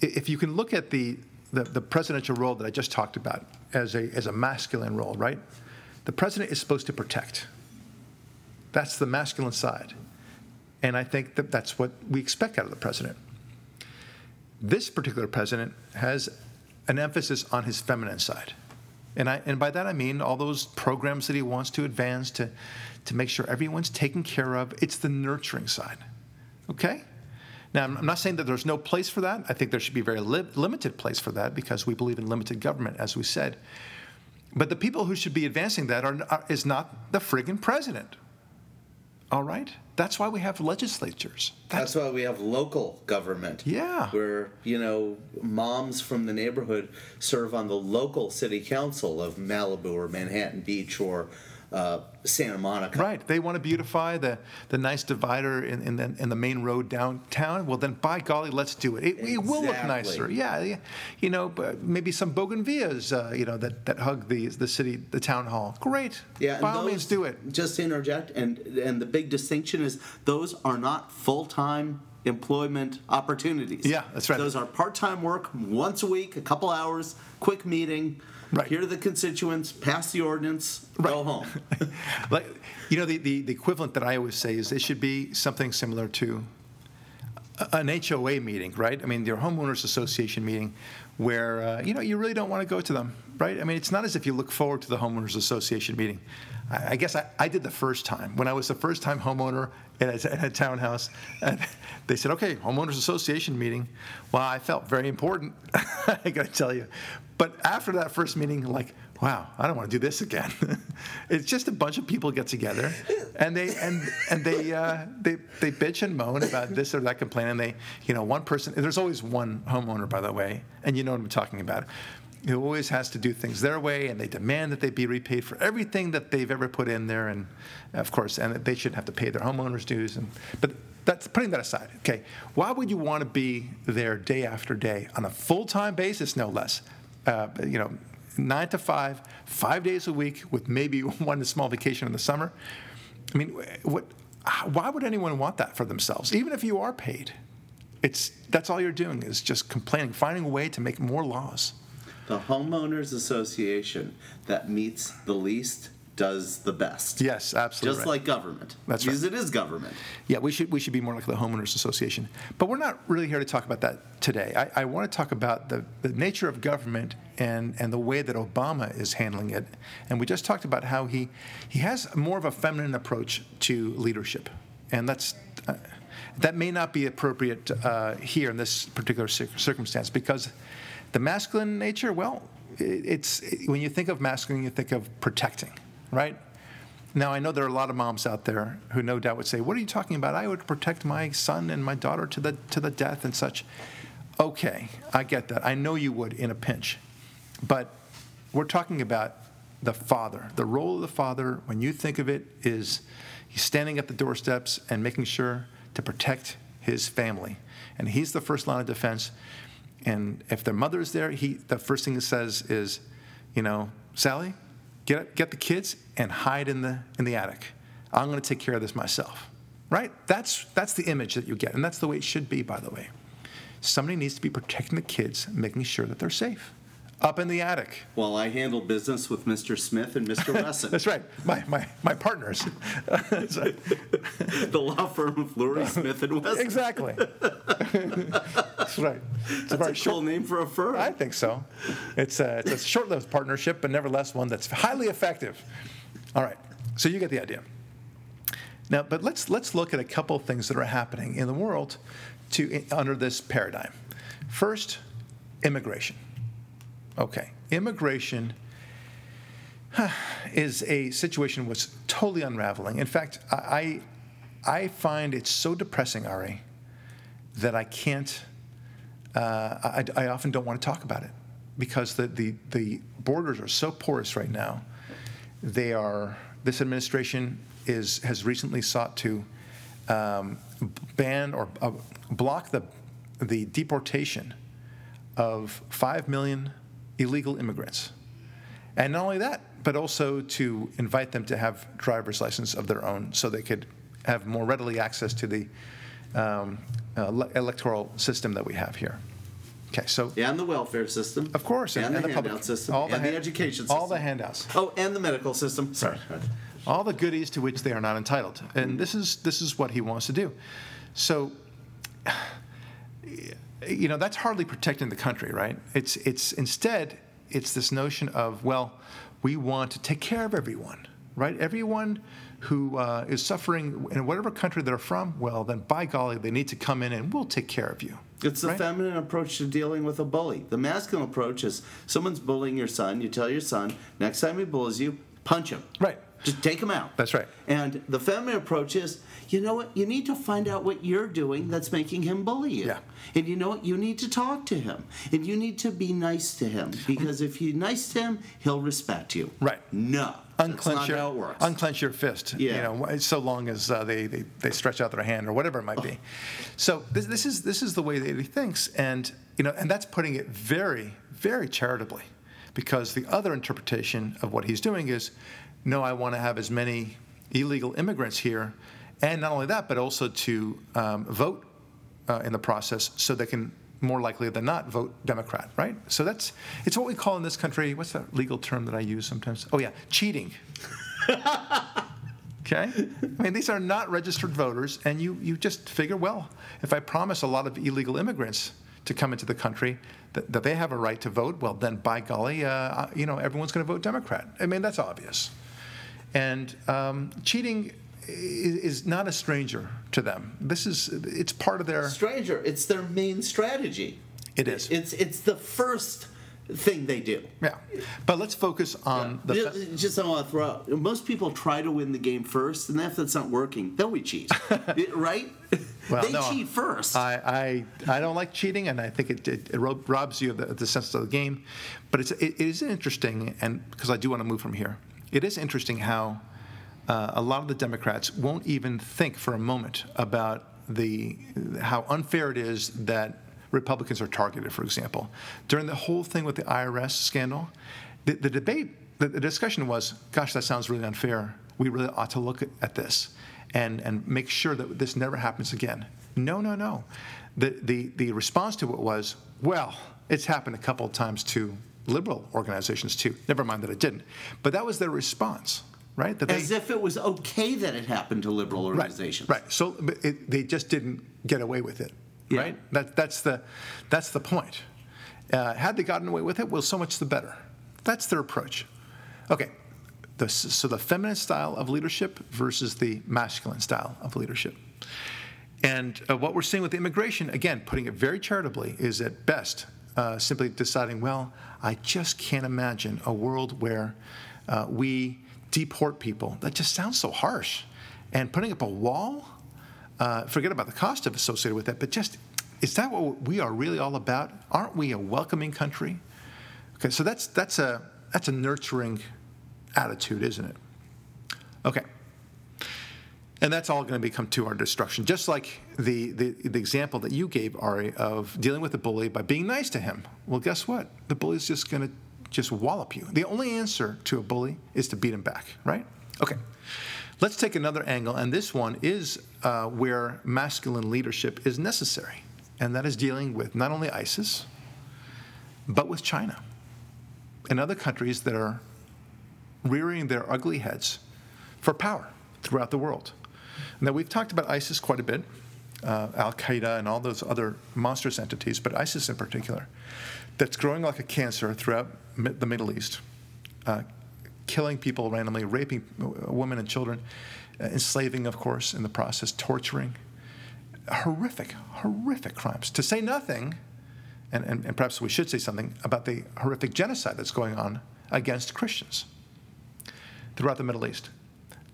if you can look at the, the, the, presidential role that I just talked about as a, as a masculine role, right? The president is supposed to protect. That's the masculine side. And I think that that's what we expect out of the president. This particular president has an emphasis on his feminine side. And, I, and by that I mean all those programs that he wants to advance to, to make sure everyone's taken care of. It's the nurturing side. Okay? Now, I'm not saying that there's no place for that. I think there should be a very li- limited place for that because we believe in limited government, as we said. But the people who should be advancing that are, are, is not the friggin' president. All right? That's why we have legislatures. That's, That's why we have local government. Yeah. Where, you know, moms from the neighborhood serve on the local city council of Malibu or Manhattan Beach or uh, Santa Monica. Right. They want to beautify the, the nice divider in, in, the, in the main road downtown. Well, then, by golly, let's do it. It, exactly. it will look nicer. Yeah, yeah. You know, maybe some bougainvilleas, uh, you know, that, that hug the, the city, the town hall. Great. Yeah. By all means, do it. Just to interject, and, and the big distinction is those are not full time employment opportunities. Yeah, that's right. Those are part time work, once a week, a couple hours, quick meeting Right. Here are the constituents, pass the ordinance, right. go home. [LAUGHS] like, you know, the, the, the equivalent that I always say is it should be something similar to an HOA meeting, right? I mean, your homeowners association meeting, where uh, you know you really don't want to go to them, right? I mean, it's not as if you look forward to the homeowners association meeting. I, I guess I, I, did the first time when I was the first time homeowner in a, in a townhouse, [LAUGHS] they said, "Okay, homeowners association meeting." Well, I felt very important. [LAUGHS] I got to tell you, but after that first meeting, like, wow, I don't want to do this again. [LAUGHS] it's just a bunch of people get together, and they and and they uh, they they bitch and moan about this or that complaint, and they, you know, one person. There's always one homeowner, by the way, and you know what I'm talking about. Who always has to do things their way, and they demand that they be repaid for everything that they've ever put in there, and of course, and they shouldn't have to pay their homeowners dues. And but that's putting that aside. Okay, why would you want to be there day after day on a full-time basis, no less? uh, you know, nine to five, five days a week, with maybe [LAUGHS] one small vacation in the summer. I mean, what? Why would anyone want that for themselves? Even if you are paid, it's that's all you're doing is just complaining, finding a way to make more laws. The homeowners association that meets the least does the best. Yes, absolutely. Just right. like government. That's because right. it is government. Yeah, we should we should be more like the homeowners association. But we're not really here to talk about that today. I, I want to talk about the, the nature of government and and the way that Obama is handling it. And we just talked about how he he has more of a feminine approach to leadership, and that's. Uh, That may not be appropriate uh, here in this particular cir- circumstance because the masculine nature, well, it, it's when you think of masculine, you think of protecting, right? Now, I know there are a lot of moms out there who no doubt would say, What are you talking about? I would protect my son and my daughter to the, to the death and such. Okay, I get that. I know you would in a pinch. But we're talking about the father. The role of the father, when you think of it, is he's standing at the doorsteps and making sure to protect his family. And he's the first line of defense. And if their mother is there, he, the first thing he says is, you know, Sally, get, get the kids and hide in the, in the attic. I'm going to take care of this myself. Right? That's, that's the image that you get. And that's the way it should be, by the way. Somebody needs to be protecting the kids, making sure that they're safe. Up in the attic. While I handle business with Mr. Smith and Mr. Wesson. [LAUGHS] That's right. My, my, my partners. [LAUGHS] The law firm of Lurie, Smith, and Wesson. Exactly. That's right. It's That's a very cool short. name for a firm. I think so. It's a, it's a short-lived partnership, but nevertheless one that's highly effective. All right. So you get the idea. Now, but let's let's look at a couple of things that are happening in the world to under this paradigm. First, immigration. Okay, immigration is a situation which totally unraveling. In fact, I I find it so depressing, Ari, that I can't. Uh, I, I often don't want to talk about it because the, the the borders are so porous right now. They are. This administration is has recently sought to um, ban or uh, block the the deportation of five million illegal immigrants. And not only that, but also to invite them to have driver's license of their own so they could have more readily access to the um, uh, electoral system that we have here. Okay, so and the welfare system. of course, And, the, public- handout system. all and the hand- education system. all the handouts, Oh, and the medical system. Sorry. all the goodies to which they are not entitled, and this is this is what he wants to do. So, you know, that's hardly protecting the country, right? It's it's instead it's this notion of well, we want to take care of everyone, right? Everyone who uh, is suffering in whatever country they're from, well, then by golly, they need to come in and we'll take care of you. It's the right? feminine approach to dealing with a bully. The masculine approach is someone's bullying your son. You tell your son next time he bullies you, punch him. Right. Just take him out. That's right. And the feminine approach is, you know what? You need to find out what you're doing that's making him bully you. Yeah. And you know what? You need to talk to him. And you need to be nice to him. Because if you're nice to him, he'll respect you. Right. No. That's unclench not your how it works. unclench your fist. Yeah. You know, so long as uh, they, they they stretch out their hand or whatever it might be. So this, this is this is the way that he thinks, and you know, and that's putting it very very charitably, because the other interpretation of what he's doing is, no, I want to have as many illegal immigrants here, and not only that, but also to um, vote uh, in the process so they can more likely than not vote Democrat, right? So that's it's what we call in this country. What's that legal term that I use sometimes? Oh yeah, cheating. [LAUGHS] okay, I mean these are not registered voters, and you you just figure, well, if I promise a lot of illegal immigrants to come into the country that, that they have a right to vote, well then by golly, uh, you know everyone's going to vote Democrat. I mean that's obvious, and um, cheating is not a stranger to them. This is it's part of their. Stranger, it's their main strategy. It is. It's it's the first thing they do. Yeah, but let's focus on the. just, just I want to throw out. Most people try to win the game first, and if that's not working, then we cheat, [LAUGHS] right? Well, they no, cheat first. I, I, I don't like cheating, and I think it, it, it robs you of the, the sense of the game. But it's, it, it is interesting, and because I do want to move from here, it is interesting how uh, a lot of the Democrats won't even think for a moment about the how unfair it is that Republicans are targeted. For example, during the whole thing with the IRS scandal, the, the debate, the, the discussion was, "Gosh, that sounds really unfair. We really ought to look at, this." and, and make sure that this never happens again. No, no, no. The, the, the response to it was, well, it's happened a couple of times to liberal organizations too. Never mind that it didn't. But that was their response, right? That As if it was okay that it happened to liberal organizations. Right. right. So it, they just didn't get away with it, Yeah. right? That, that's, the, that's the point. Uh, had they gotten away with it, well, so much the better. That's their approach. Okay. The, so the feminine style of leadership versus the masculine style of leadership. And uh, what we're seeing with immigration, again, putting it very charitably, is at best uh, simply deciding, well, I just can't imagine a world where uh, we deport people. That just sounds so harsh. And putting up a wall, uh, forget about the cost of associated with that, but just is that what we are really all about? Aren't we a welcoming country? Okay, so that's that's a that's a nurturing attitude, isn't it? Okay. And that's all going to become to our destruction. Just like the, the, the example that you gave, Ari, of dealing with the bully by being nice to him. Well, guess what? The bully's just going to just wallop you. The only answer to a bully is to beat him back, right? Okay. Let's take another angle, and this one is uh, where masculine leadership is necessary, and that is dealing with not only ISIS, but with China and other countries that are rearing their ugly heads for power throughout the world. Now, we've talked about ISIS quite a bit, uh, Al Qaeda and all those other monstrous entities, but ISIS in particular, that's growing like a cancer throughout the Middle East, uh, killing people randomly, raping uh, women and children, uh, enslaving, of course, in the process, torturing. Horrific, horrific crimes. To say nothing, and, and, and perhaps we should say something about the horrific genocide that's going on against Christians throughout the Middle East.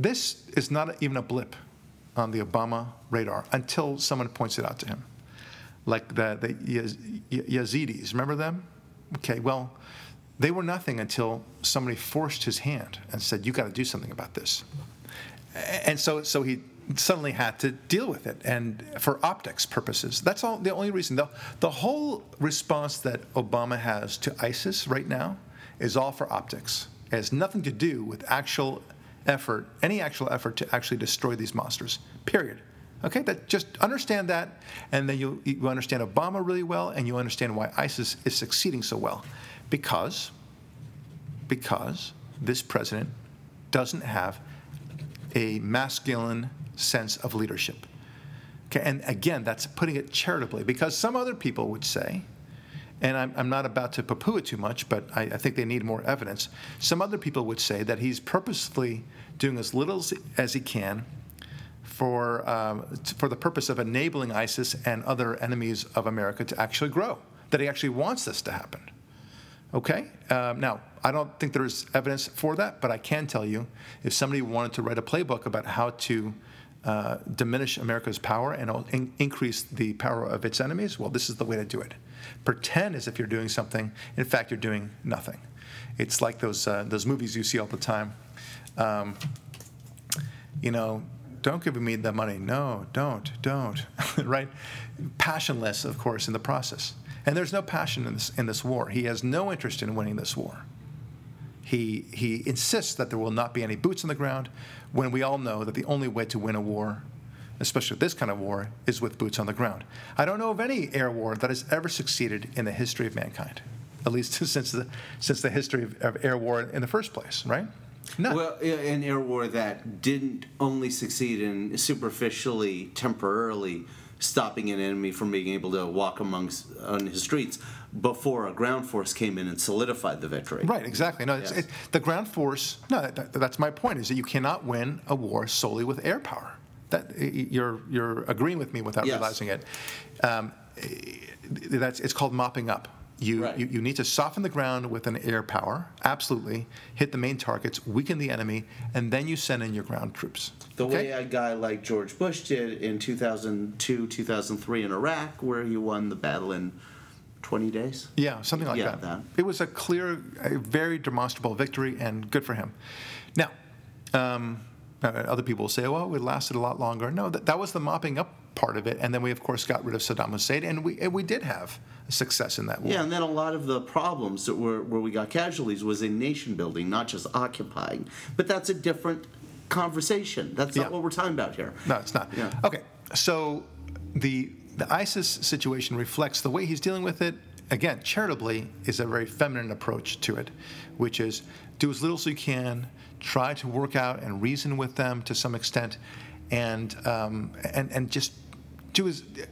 This is not even a blip on the Obama radar until someone points it out to him. Like the, the Yazidis, remember them? Okay, well, they were nothing until somebody forced his hand and said, "You got to do something about this." And so, so he suddenly had to deal with it, and for optics purposes. That's all. The only reason. The, the whole response that Obama has to ISIS right now is all for optics. It has nothing to do with actual effort, any actual effort to actually destroy these monsters. Period. Okay, that just understand that, and then you, you understand Obama really well, and you understand why ISIS is succeeding so well because because this president doesn't have a masculine sense of leadership. Okay, and again, that's putting it charitably because some other people would say, and I'm, I'm not about to poo-poo it too much, but I, I, think they need more evidence. Some other people would say that he's purposely doing as little as, as he can for um, for the purpose of enabling ISIS and other enemies of America to actually grow. That he actually wants this to happen. Okay? Um, now, I don't think there's evidence for that, but I can tell you if somebody wanted to write a playbook about how to uh, diminish America's power and in- increase the power of its enemies, well, this is the way to do it. Pretend as if you're doing something. In fact, you're doing nothing. It's like those, uh, those movies you see all the time. Um, you know, don't give me the money. No, don't, don't. [LAUGHS] right? Passionless, of course, in the process. And there's no passion in this, in this war. He has no interest in winning this war. He, he insists that there will not be any boots on the ground when we all know that the only way to win a war, especially this kind of war, is with boots on the ground. I don't know of any air war that has ever succeeded in the history of mankind, at least [LAUGHS] since the, since the history of, of air war in the first place, right? None. Well, an air war that didn't only succeed in superficially, temporarily stopping an enemy from being able to walk amongst on his streets before a ground force came in and solidified the victory. Right, exactly. No, yes. it, the ground force. No, that, that's my point. Is that you cannot win a war solely with air power. That you're you're agreeing with me without yes. realizing it. Um, that's it's called mopping up. You, right. you, you need to soften the ground with an air power, absolutely, hit the main targets, weaken the enemy, and then you send in your ground troops. The okay? way a guy like George Bush did in 2002, 2003 in Iraq, where he won the battle in 20 days? Yeah, something like yeah, that. that. It was a clear, a very demonstrable victory, and good for him. Now, um, Uh, other people will say, well, it lasted a lot longer. No, that, that was the mopping up part of it. And then we, of course, got rid of Saddam Hussein, and we, and we did have success in that war. Yeah, and then a lot of the problems that were where we got casualties was in nation building, not just occupying. But that's a different conversation. That's not yeah. what we're talking about here. No, it's not. Yeah. Okay, so the the ISIS situation reflects the way he's dealing with it. Again, charitably is a very feminine approach to it, which is do as little as you can, try to work out and reason with them to some extent, and um, and and just do as th-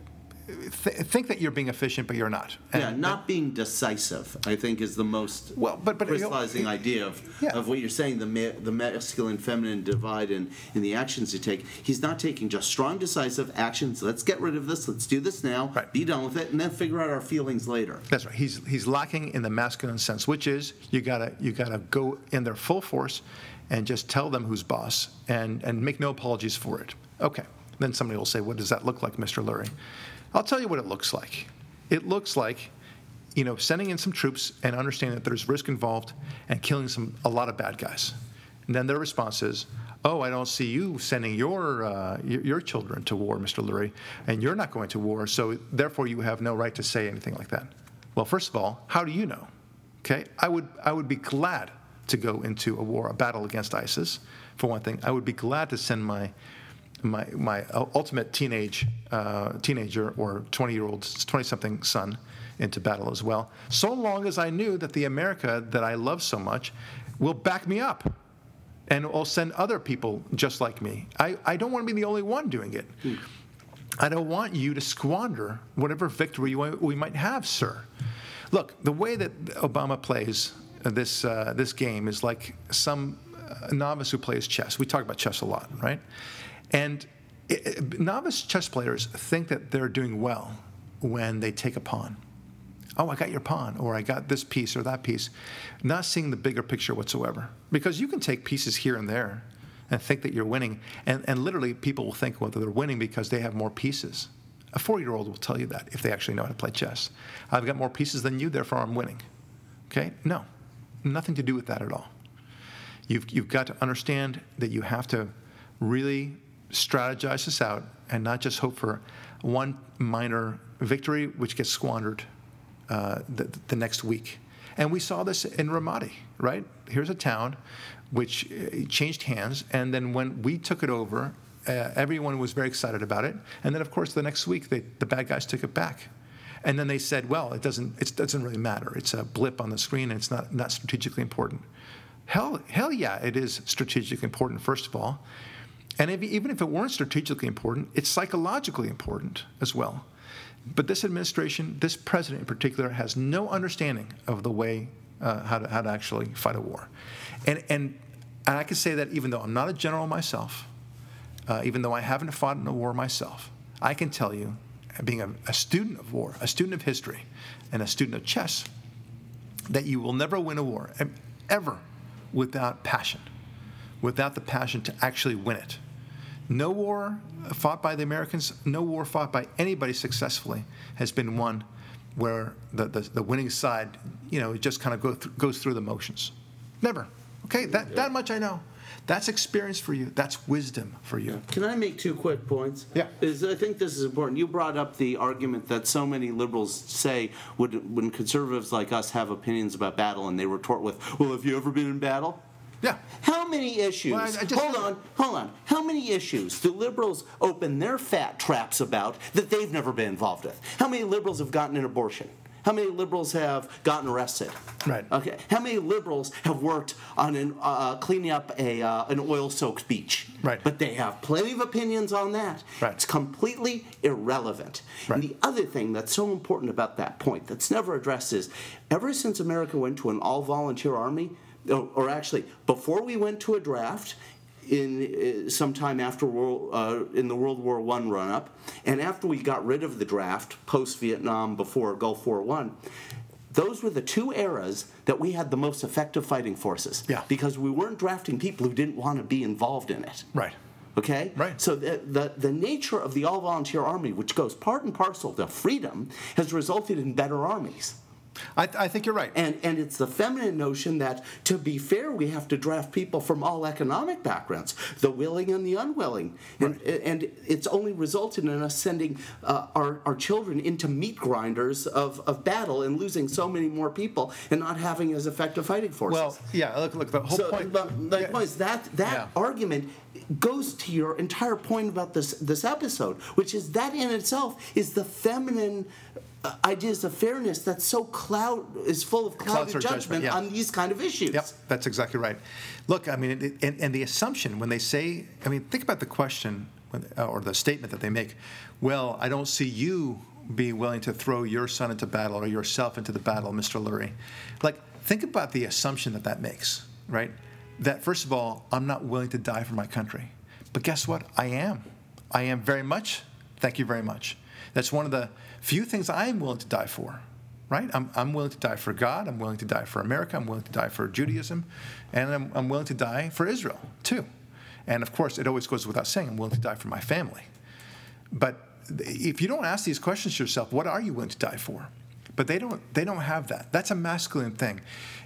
think that you're being efficient, but you're not. And yeah, not being decisive, I think, is the most Well, but- but, you know, crystallizing it- idea of, Yeah. of what you're saying, the, ma- the masculine feminine divide in, in the actions you take. He's not taking just strong, decisive actions. Let's get rid of this, let's do this now, Right. be done with it, and then figure out our feelings later. That's right. He's he's lacking in the masculine sense, which is you gotta you gotta go in their full force, and just tell them who's boss, and and make no apologies for it. Okay. Then somebody will say, "What does that look like, Mr. Lurie?" I'll tell you what it looks like. It looks like, you know, sending in some troops and understanding that there's risk involved and killing some a lot of bad guys. And then their response is, "Oh, I don't see you sending your uh, your, children to war, Mr. Lurie, and you're not going to war, so therefore you have no right to say anything like that." Well, first of all, how do you know? Okay, I would I would be glad to go into a war, a battle against ISIS. For one thing, I would be glad to send my my my ultimate teenage uh, teenager or 20 year old 20 something son into battle as well. So long as I knew that the America that I love so much will back me up and will send other people just like me. I, I don't want to be the only one doing it. I don't want you to squander whatever victory we might have, sir. Look, the way that Obama plays this uh, this game is like some uh, novice who plays chess. We talk about chess a lot, right? And it, it- novice chess players think that they're doing well when they take a pawn. Oh, I got your pawn, or I got this piece or that piece, not seeing the bigger picture whatsoever. Because you can take pieces here and there and think that you're winning, and, and literally people will think whether they're winning because they have more pieces. A four year old will tell you that if they actually know how to play chess. I've got more pieces than you, therefore I'm winning. Okay? No, nothing to do with that at all. You've, you've got to understand that you have to really strategize this out and not just hope for one minor victory, which gets squandered uh, the, the next week. And we saw this in Ramadi, right? Here's a town which uh, changed hands, and then when we took it over, uh, everyone was very excited about it. And then, of course, the next week, they, the bad guys took it back. And then they said, well, it doesn't, it doesn't really matter. It's a blip on the screen, and it's not, not strategically important. Hell, hell yeah, it is strategically important, first of all. And if, even if it weren't strategically important, it's psychologically important as well. But this administration, this president in particular, has no understanding of the way uh, how, to, how to actually fight a war. And, and, and I can say that even though I'm not a general myself, uh, even though I haven't fought in a war myself, I can tell you, being a, a student of war, a student of history, and a student of chess, that you will never win a war, ever, without passion, without the passion to actually win it. No war fought by the Americans, no war fought by anybody successfully has been one where the, the, the winning side, you know, just kind of go th- goes through the motions. Never. Okay, that, that much I know. That's experience for you. That's wisdom for you. Can I make two quick points? Yeah. Is I think this is important. You brought up the argument that so many liberals say would, when conservatives like us have opinions about battle, and they retort with, "Well, have you ever been in battle?" Yeah. How many issues? Well, I- I hold on, hold on. How many issues do liberals open their fat traps about that they've never been involved with? How many liberals have gotten an abortion? How many liberals have gotten arrested? Right. Okay. How many liberals have worked on an, uh, cleaning up a uh, an oil-soaked beach? Right. But they have plenty of opinions on that. Right. It's completely irrelevant. Right. And the other thing that's so important about that point that's never addressed is ever since America went to an all-volunteer army, or, or actually before we went to a draft, in uh, sometime after world, uh, in the World War One run-up, and after we got rid of the draft post Vietnam, before Gulf War One, those were the two eras that we had the most effective fighting forces. Yeah. Because we weren't drafting people who didn't want to be involved in it. Right. Okay? Right. So the, the, the nature of the all volunteer army, which goes part and parcel to freedom, has resulted in better armies. I, I think you're right. And, and it's the feminine notion that, to be fair, we have to draft people from all economic backgrounds, the willing and the unwilling. And, and it's only resulted in us sending uh, our, our children into meat grinders of, of battle and losing so many more people and not having as effective fighting forces. well, yeah, look, look, the whole so point. the, the yeah. point is that that Yeah. argument goes to your entire point about this this episode, which is that in itself is the feminine ideas of fairness that's so cloud is full of clouded judgment, judgment, yeah. on these kind of issues. Yep, that's exactly right. Look, I mean, it, and, and the assumption when they say, I mean, think about the question when- uh, or the statement that they make. Well, I don't see you being willing to throw your son into battle or yourself into the battle, Mr. Lurie? Like, think about the assumption that that makes, right? That, first of all, I'm not willing to die for my country. But guess what? I am. I am very much. Thank you very much. That's one of the few things I am willing to die for, right? I'm, I'm willing to die for God. I'm willing to die for America. I'm willing to die for Judaism. And I'm, I'm willing to die for Israel, too. And of course, it always goes without saying, I'm willing to die for my family. But if you don't ask these questions to yourself, what are you willing to die for? But they don't. They don't have that. That's a masculine thing.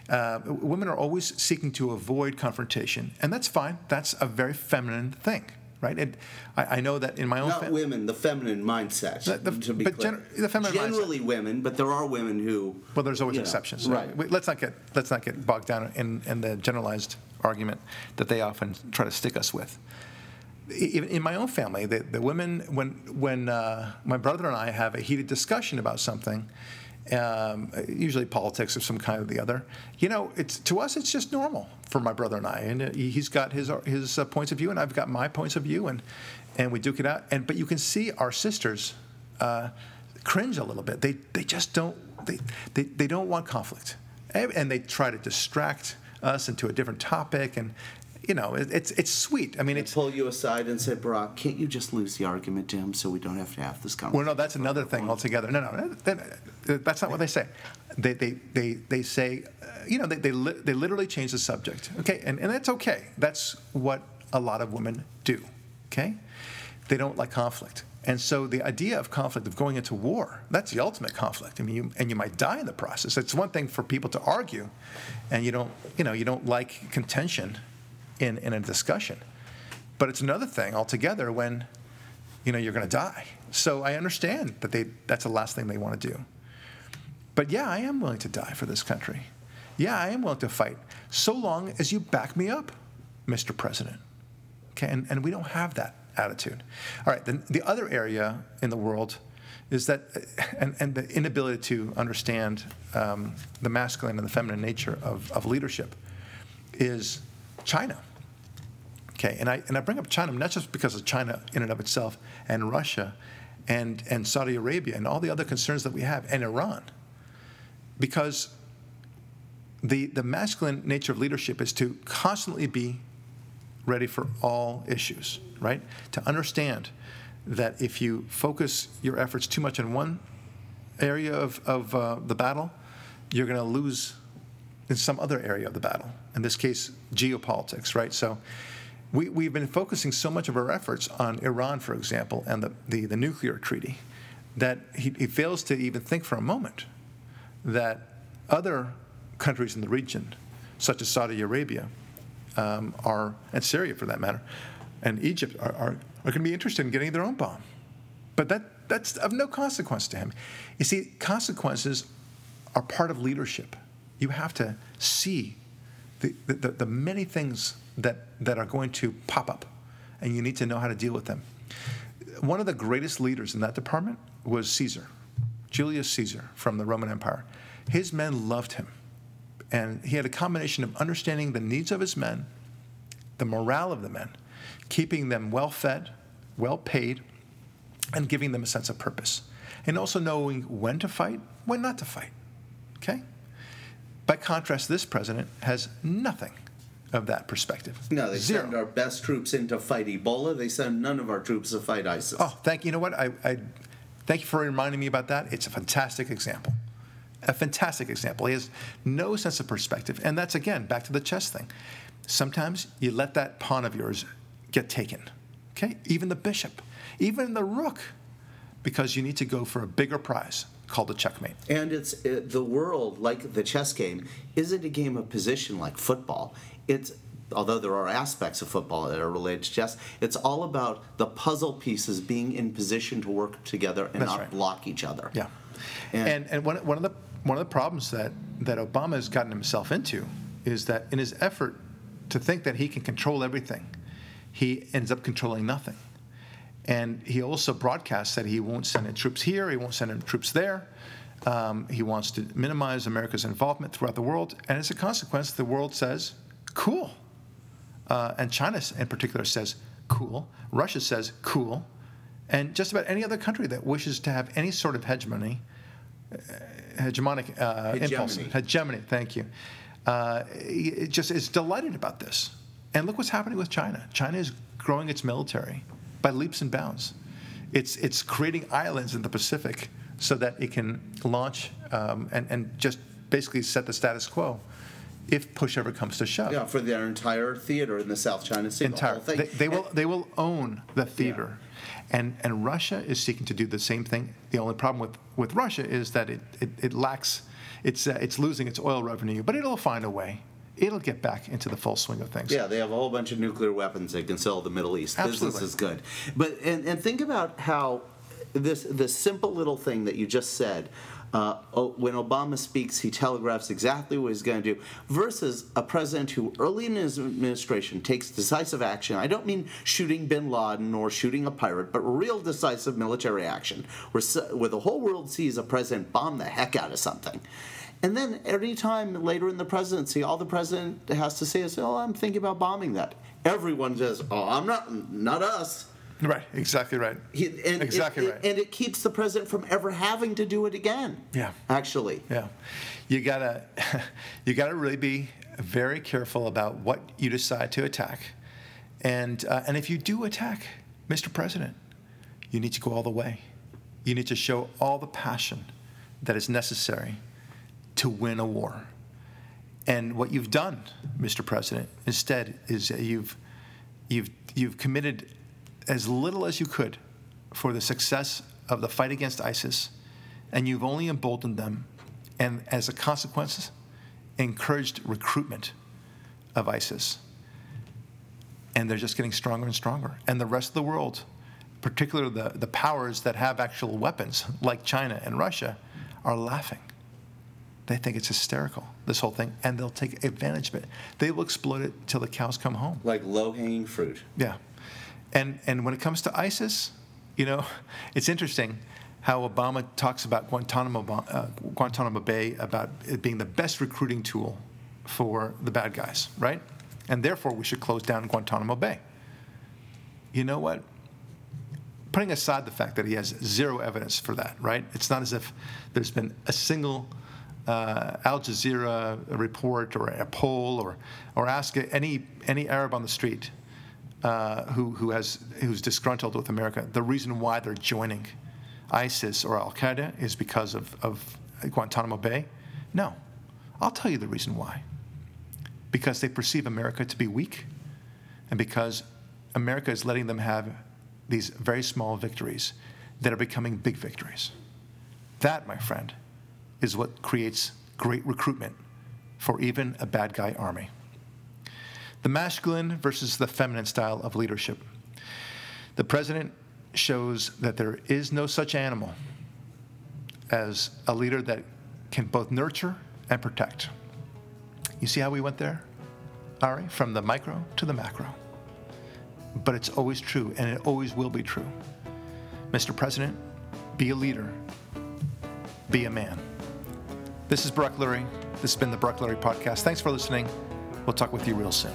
Uh, women are always seeking to avoid confrontation, and that's fine. That's a very feminine thing, right? And I, I know that in my own Not fa- women, the feminine mindset. The- the- to be but clear. gener- the feminine mindset. Generally women, but there are women who. Well, there's always you know, exceptions. right? We- Let's not get let's not get bogged down in, in the generalized argument that they often try to stick us with. Even in my own family, the, the women when when uh, my brother and I have a heated discussion about something, um, usually politics of some kind or the other. You know, it's to us it's just normal for my brother and I, and uh, he- he's got his his uh, points of view, and I've got my points of view, and and we duke it out. And but you can see our sisters uh, cringe a little bit. They they just don't they they, they don't want conflict, and, and they try to distract us into a different topic, and you know it, it's it's sweet. I mean, it's Pull you aside and say, Barak, can't you just lose the argument to him so we don't have to have this conversation? Well, no, that's another thing altogether. No, no, that- that- that's not what they say. They, they, they, they say, uh, you know, they, they, li- they literally change the subject. Okay, and, and that's okay. That's what a lot of women do. Okay, they don't like conflict, and so the idea of conflict, of going into war, that's the ultimate conflict. I mean, you, and you might die in the process. It's one thing for people to argue, and you don't, you know, you don't like contention in, in a discussion, but it's another thing altogether when you know you're going to die. So I understand that they that's the last thing they want to do. But yeah, I am willing to die for this country. Yeah, I am willing to fight so long as you back me up, Mr. President. Okay, and, and we don't have that attitude. All right, then the other area in the world is that, and, and the inability to understand um, the masculine and the feminine nature of, of leadership is China. Okay, and I, and I bring up China not just because of China in and of itself, and Russia, and, and Saudi Arabia, and all the other concerns that we have, and Iran, because the, the masculine nature of leadership is to constantly be ready for all issues, right? To understand that if you focus your efforts too much in one area of, of uh, the battle, you're going to lose in some other area of the battle. In this case, geopolitics, right? So we, we've been focusing so much of our efforts on Iran, for example, and the, the, the nuclear treaty, that he, he fails to even think for a moment that other countries in the region, such as Saudi Arabia, um, are, and Syria for that matter, and Egypt, are, are, are going to be interested in getting their own bomb. But that, that's of no consequence to him. You see, consequences are part of leadership. You have to see the, the, the many things that, that are going to pop up, and you need to know how to deal with them. One of the greatest leaders in that department was Caesar, Julius Caesar from the Roman Empire. His men loved him, and he had a combination of understanding the needs of his men, the morale of the men, keeping them well fed, well paid, and giving them a sense of purpose, and also knowing when to fight, when not to fight. Okay? By contrast, this president has nothing of that perspective. No, they Zero. send our best troops in to fight Ebola. They send none of our troops to fight ISIS. Oh, thank you. You know what? I, I thank you for reminding me about that. It's a fantastic example. A fantastic example. He has no sense of perspective. And that's again back to the chess thing. Sometimes you let that pawn of yours get taken. Okay? Even the bishop, even the rook, because you need to go for a bigger prize called a checkmate. And it's it, the world, like the chess game, isn't a game of position like football. It's although there are aspects of football that are related to chess, it's all about the puzzle pieces being in position to work together and That's not right. block each other. Yeah. And- And, and, one, one, of the, one of the problems that, that Obama has gotten himself into is that in his effort to think that he can control everything, he ends up controlling nothing. And he also broadcasts that he won't send in troops here, he won't send in troops there. Um, he wants to minimize America's involvement throughout the world. And as a consequence, the world says, cool. Uh, and China, in particular, says, cool. Russia says, cool. and just about any other country that wishes to have any sort of hegemony, uh, hegemonic uh, impulse, Hegemony. hegemony. Thank you. Uh, it just is delighted about this. And look what's happening with China. China is growing its military by leaps and bounds. It's it's creating islands in the Pacific so that it can launch um, and and just basically set the status quo if push ever comes to shove. Yeah, for their entire theater in the South China Sea. the entire. thing. They, they will they will own the theater, and and Russia is seeking to do the same thing. The only problem with, with Russia is that it, it, it lacks, it's uh, it's losing its oil revenue, but it'll find a way. It'll get back into the full swing of things. Yeah, they have a whole bunch of nuclear weapons they can sell the Middle East. Business is good. But and, and think about how this this simple little thing that you just said. Uh, when Obama speaks, he telegraphs exactly what he's going to do, versus a president who early in his administration takes decisive action. I don't mean shooting bin Laden or shooting a pirate, but real decisive military action, where, where the whole world sees a president bomb the heck out of something. And then every time later in the presidency, all the president has to say is, "Oh, I'm thinking about bombing that." Everyone says, "Oh, I'm not, not us." Right. Exactly right. He, and exactly it, right. And it keeps the president from ever having to do it again. Yeah. Actually. Yeah, you gotta [LAUGHS] you gotta really be very careful about what you decide to attack, and uh, and if you do attack, Mr. President, you need to go all the way. You need to show all the passion that is necessary to win a war. And what you've done, Mr. President, instead is that you've you've you've committed as little as you could for the success of the fight against ISIS, and you've only emboldened them, and as a consequence, encouraged recruitment of ISIS. And they're just getting stronger and stronger. And the rest of the world, particularly the, the powers that have actual weapons, like China and Russia, are laughing. They think it's hysterical, this whole thing, and they'll take advantage of it. They will exploit it till the cows come home. Like low hanging fruit. Yeah. And and when it comes to ISIS, you know, [LAUGHS] it's interesting how Obama talks about Guantanamo, uh, Guantanamo Bay about it being the best recruiting tool for the bad guys, right? And therefore, we should close down Guantanamo Bay. You know what? Putting aside the fact that he has zero evidence for that, right? It's not as if there's been a single uh, Al Jazeera report or a poll or, or ask any, any Arab on the street uh, who, who has, who's disgruntled with America, the reason why they're joining ISIS or Al Qaeda is because of, of Guantanamo Bay? No. I'll tell you the reason why. Because they perceive America to be weak, and because America is letting them have these very small victories that are becoming big victories. That, my friend, is what creates great recruitment for even a bad guy army. The masculine versus the feminine style of leadership. The president shows that there is no such animal as a leader that can both nurture and protect. You see how we went there, Ari? From the micro to the macro. But it's always true, and it always will be true. Mr. President, be a leader, be a man. This is Barak Lurie. This has been the Barak Lurie Podcast. Thanks for listening. We'll talk with you real soon.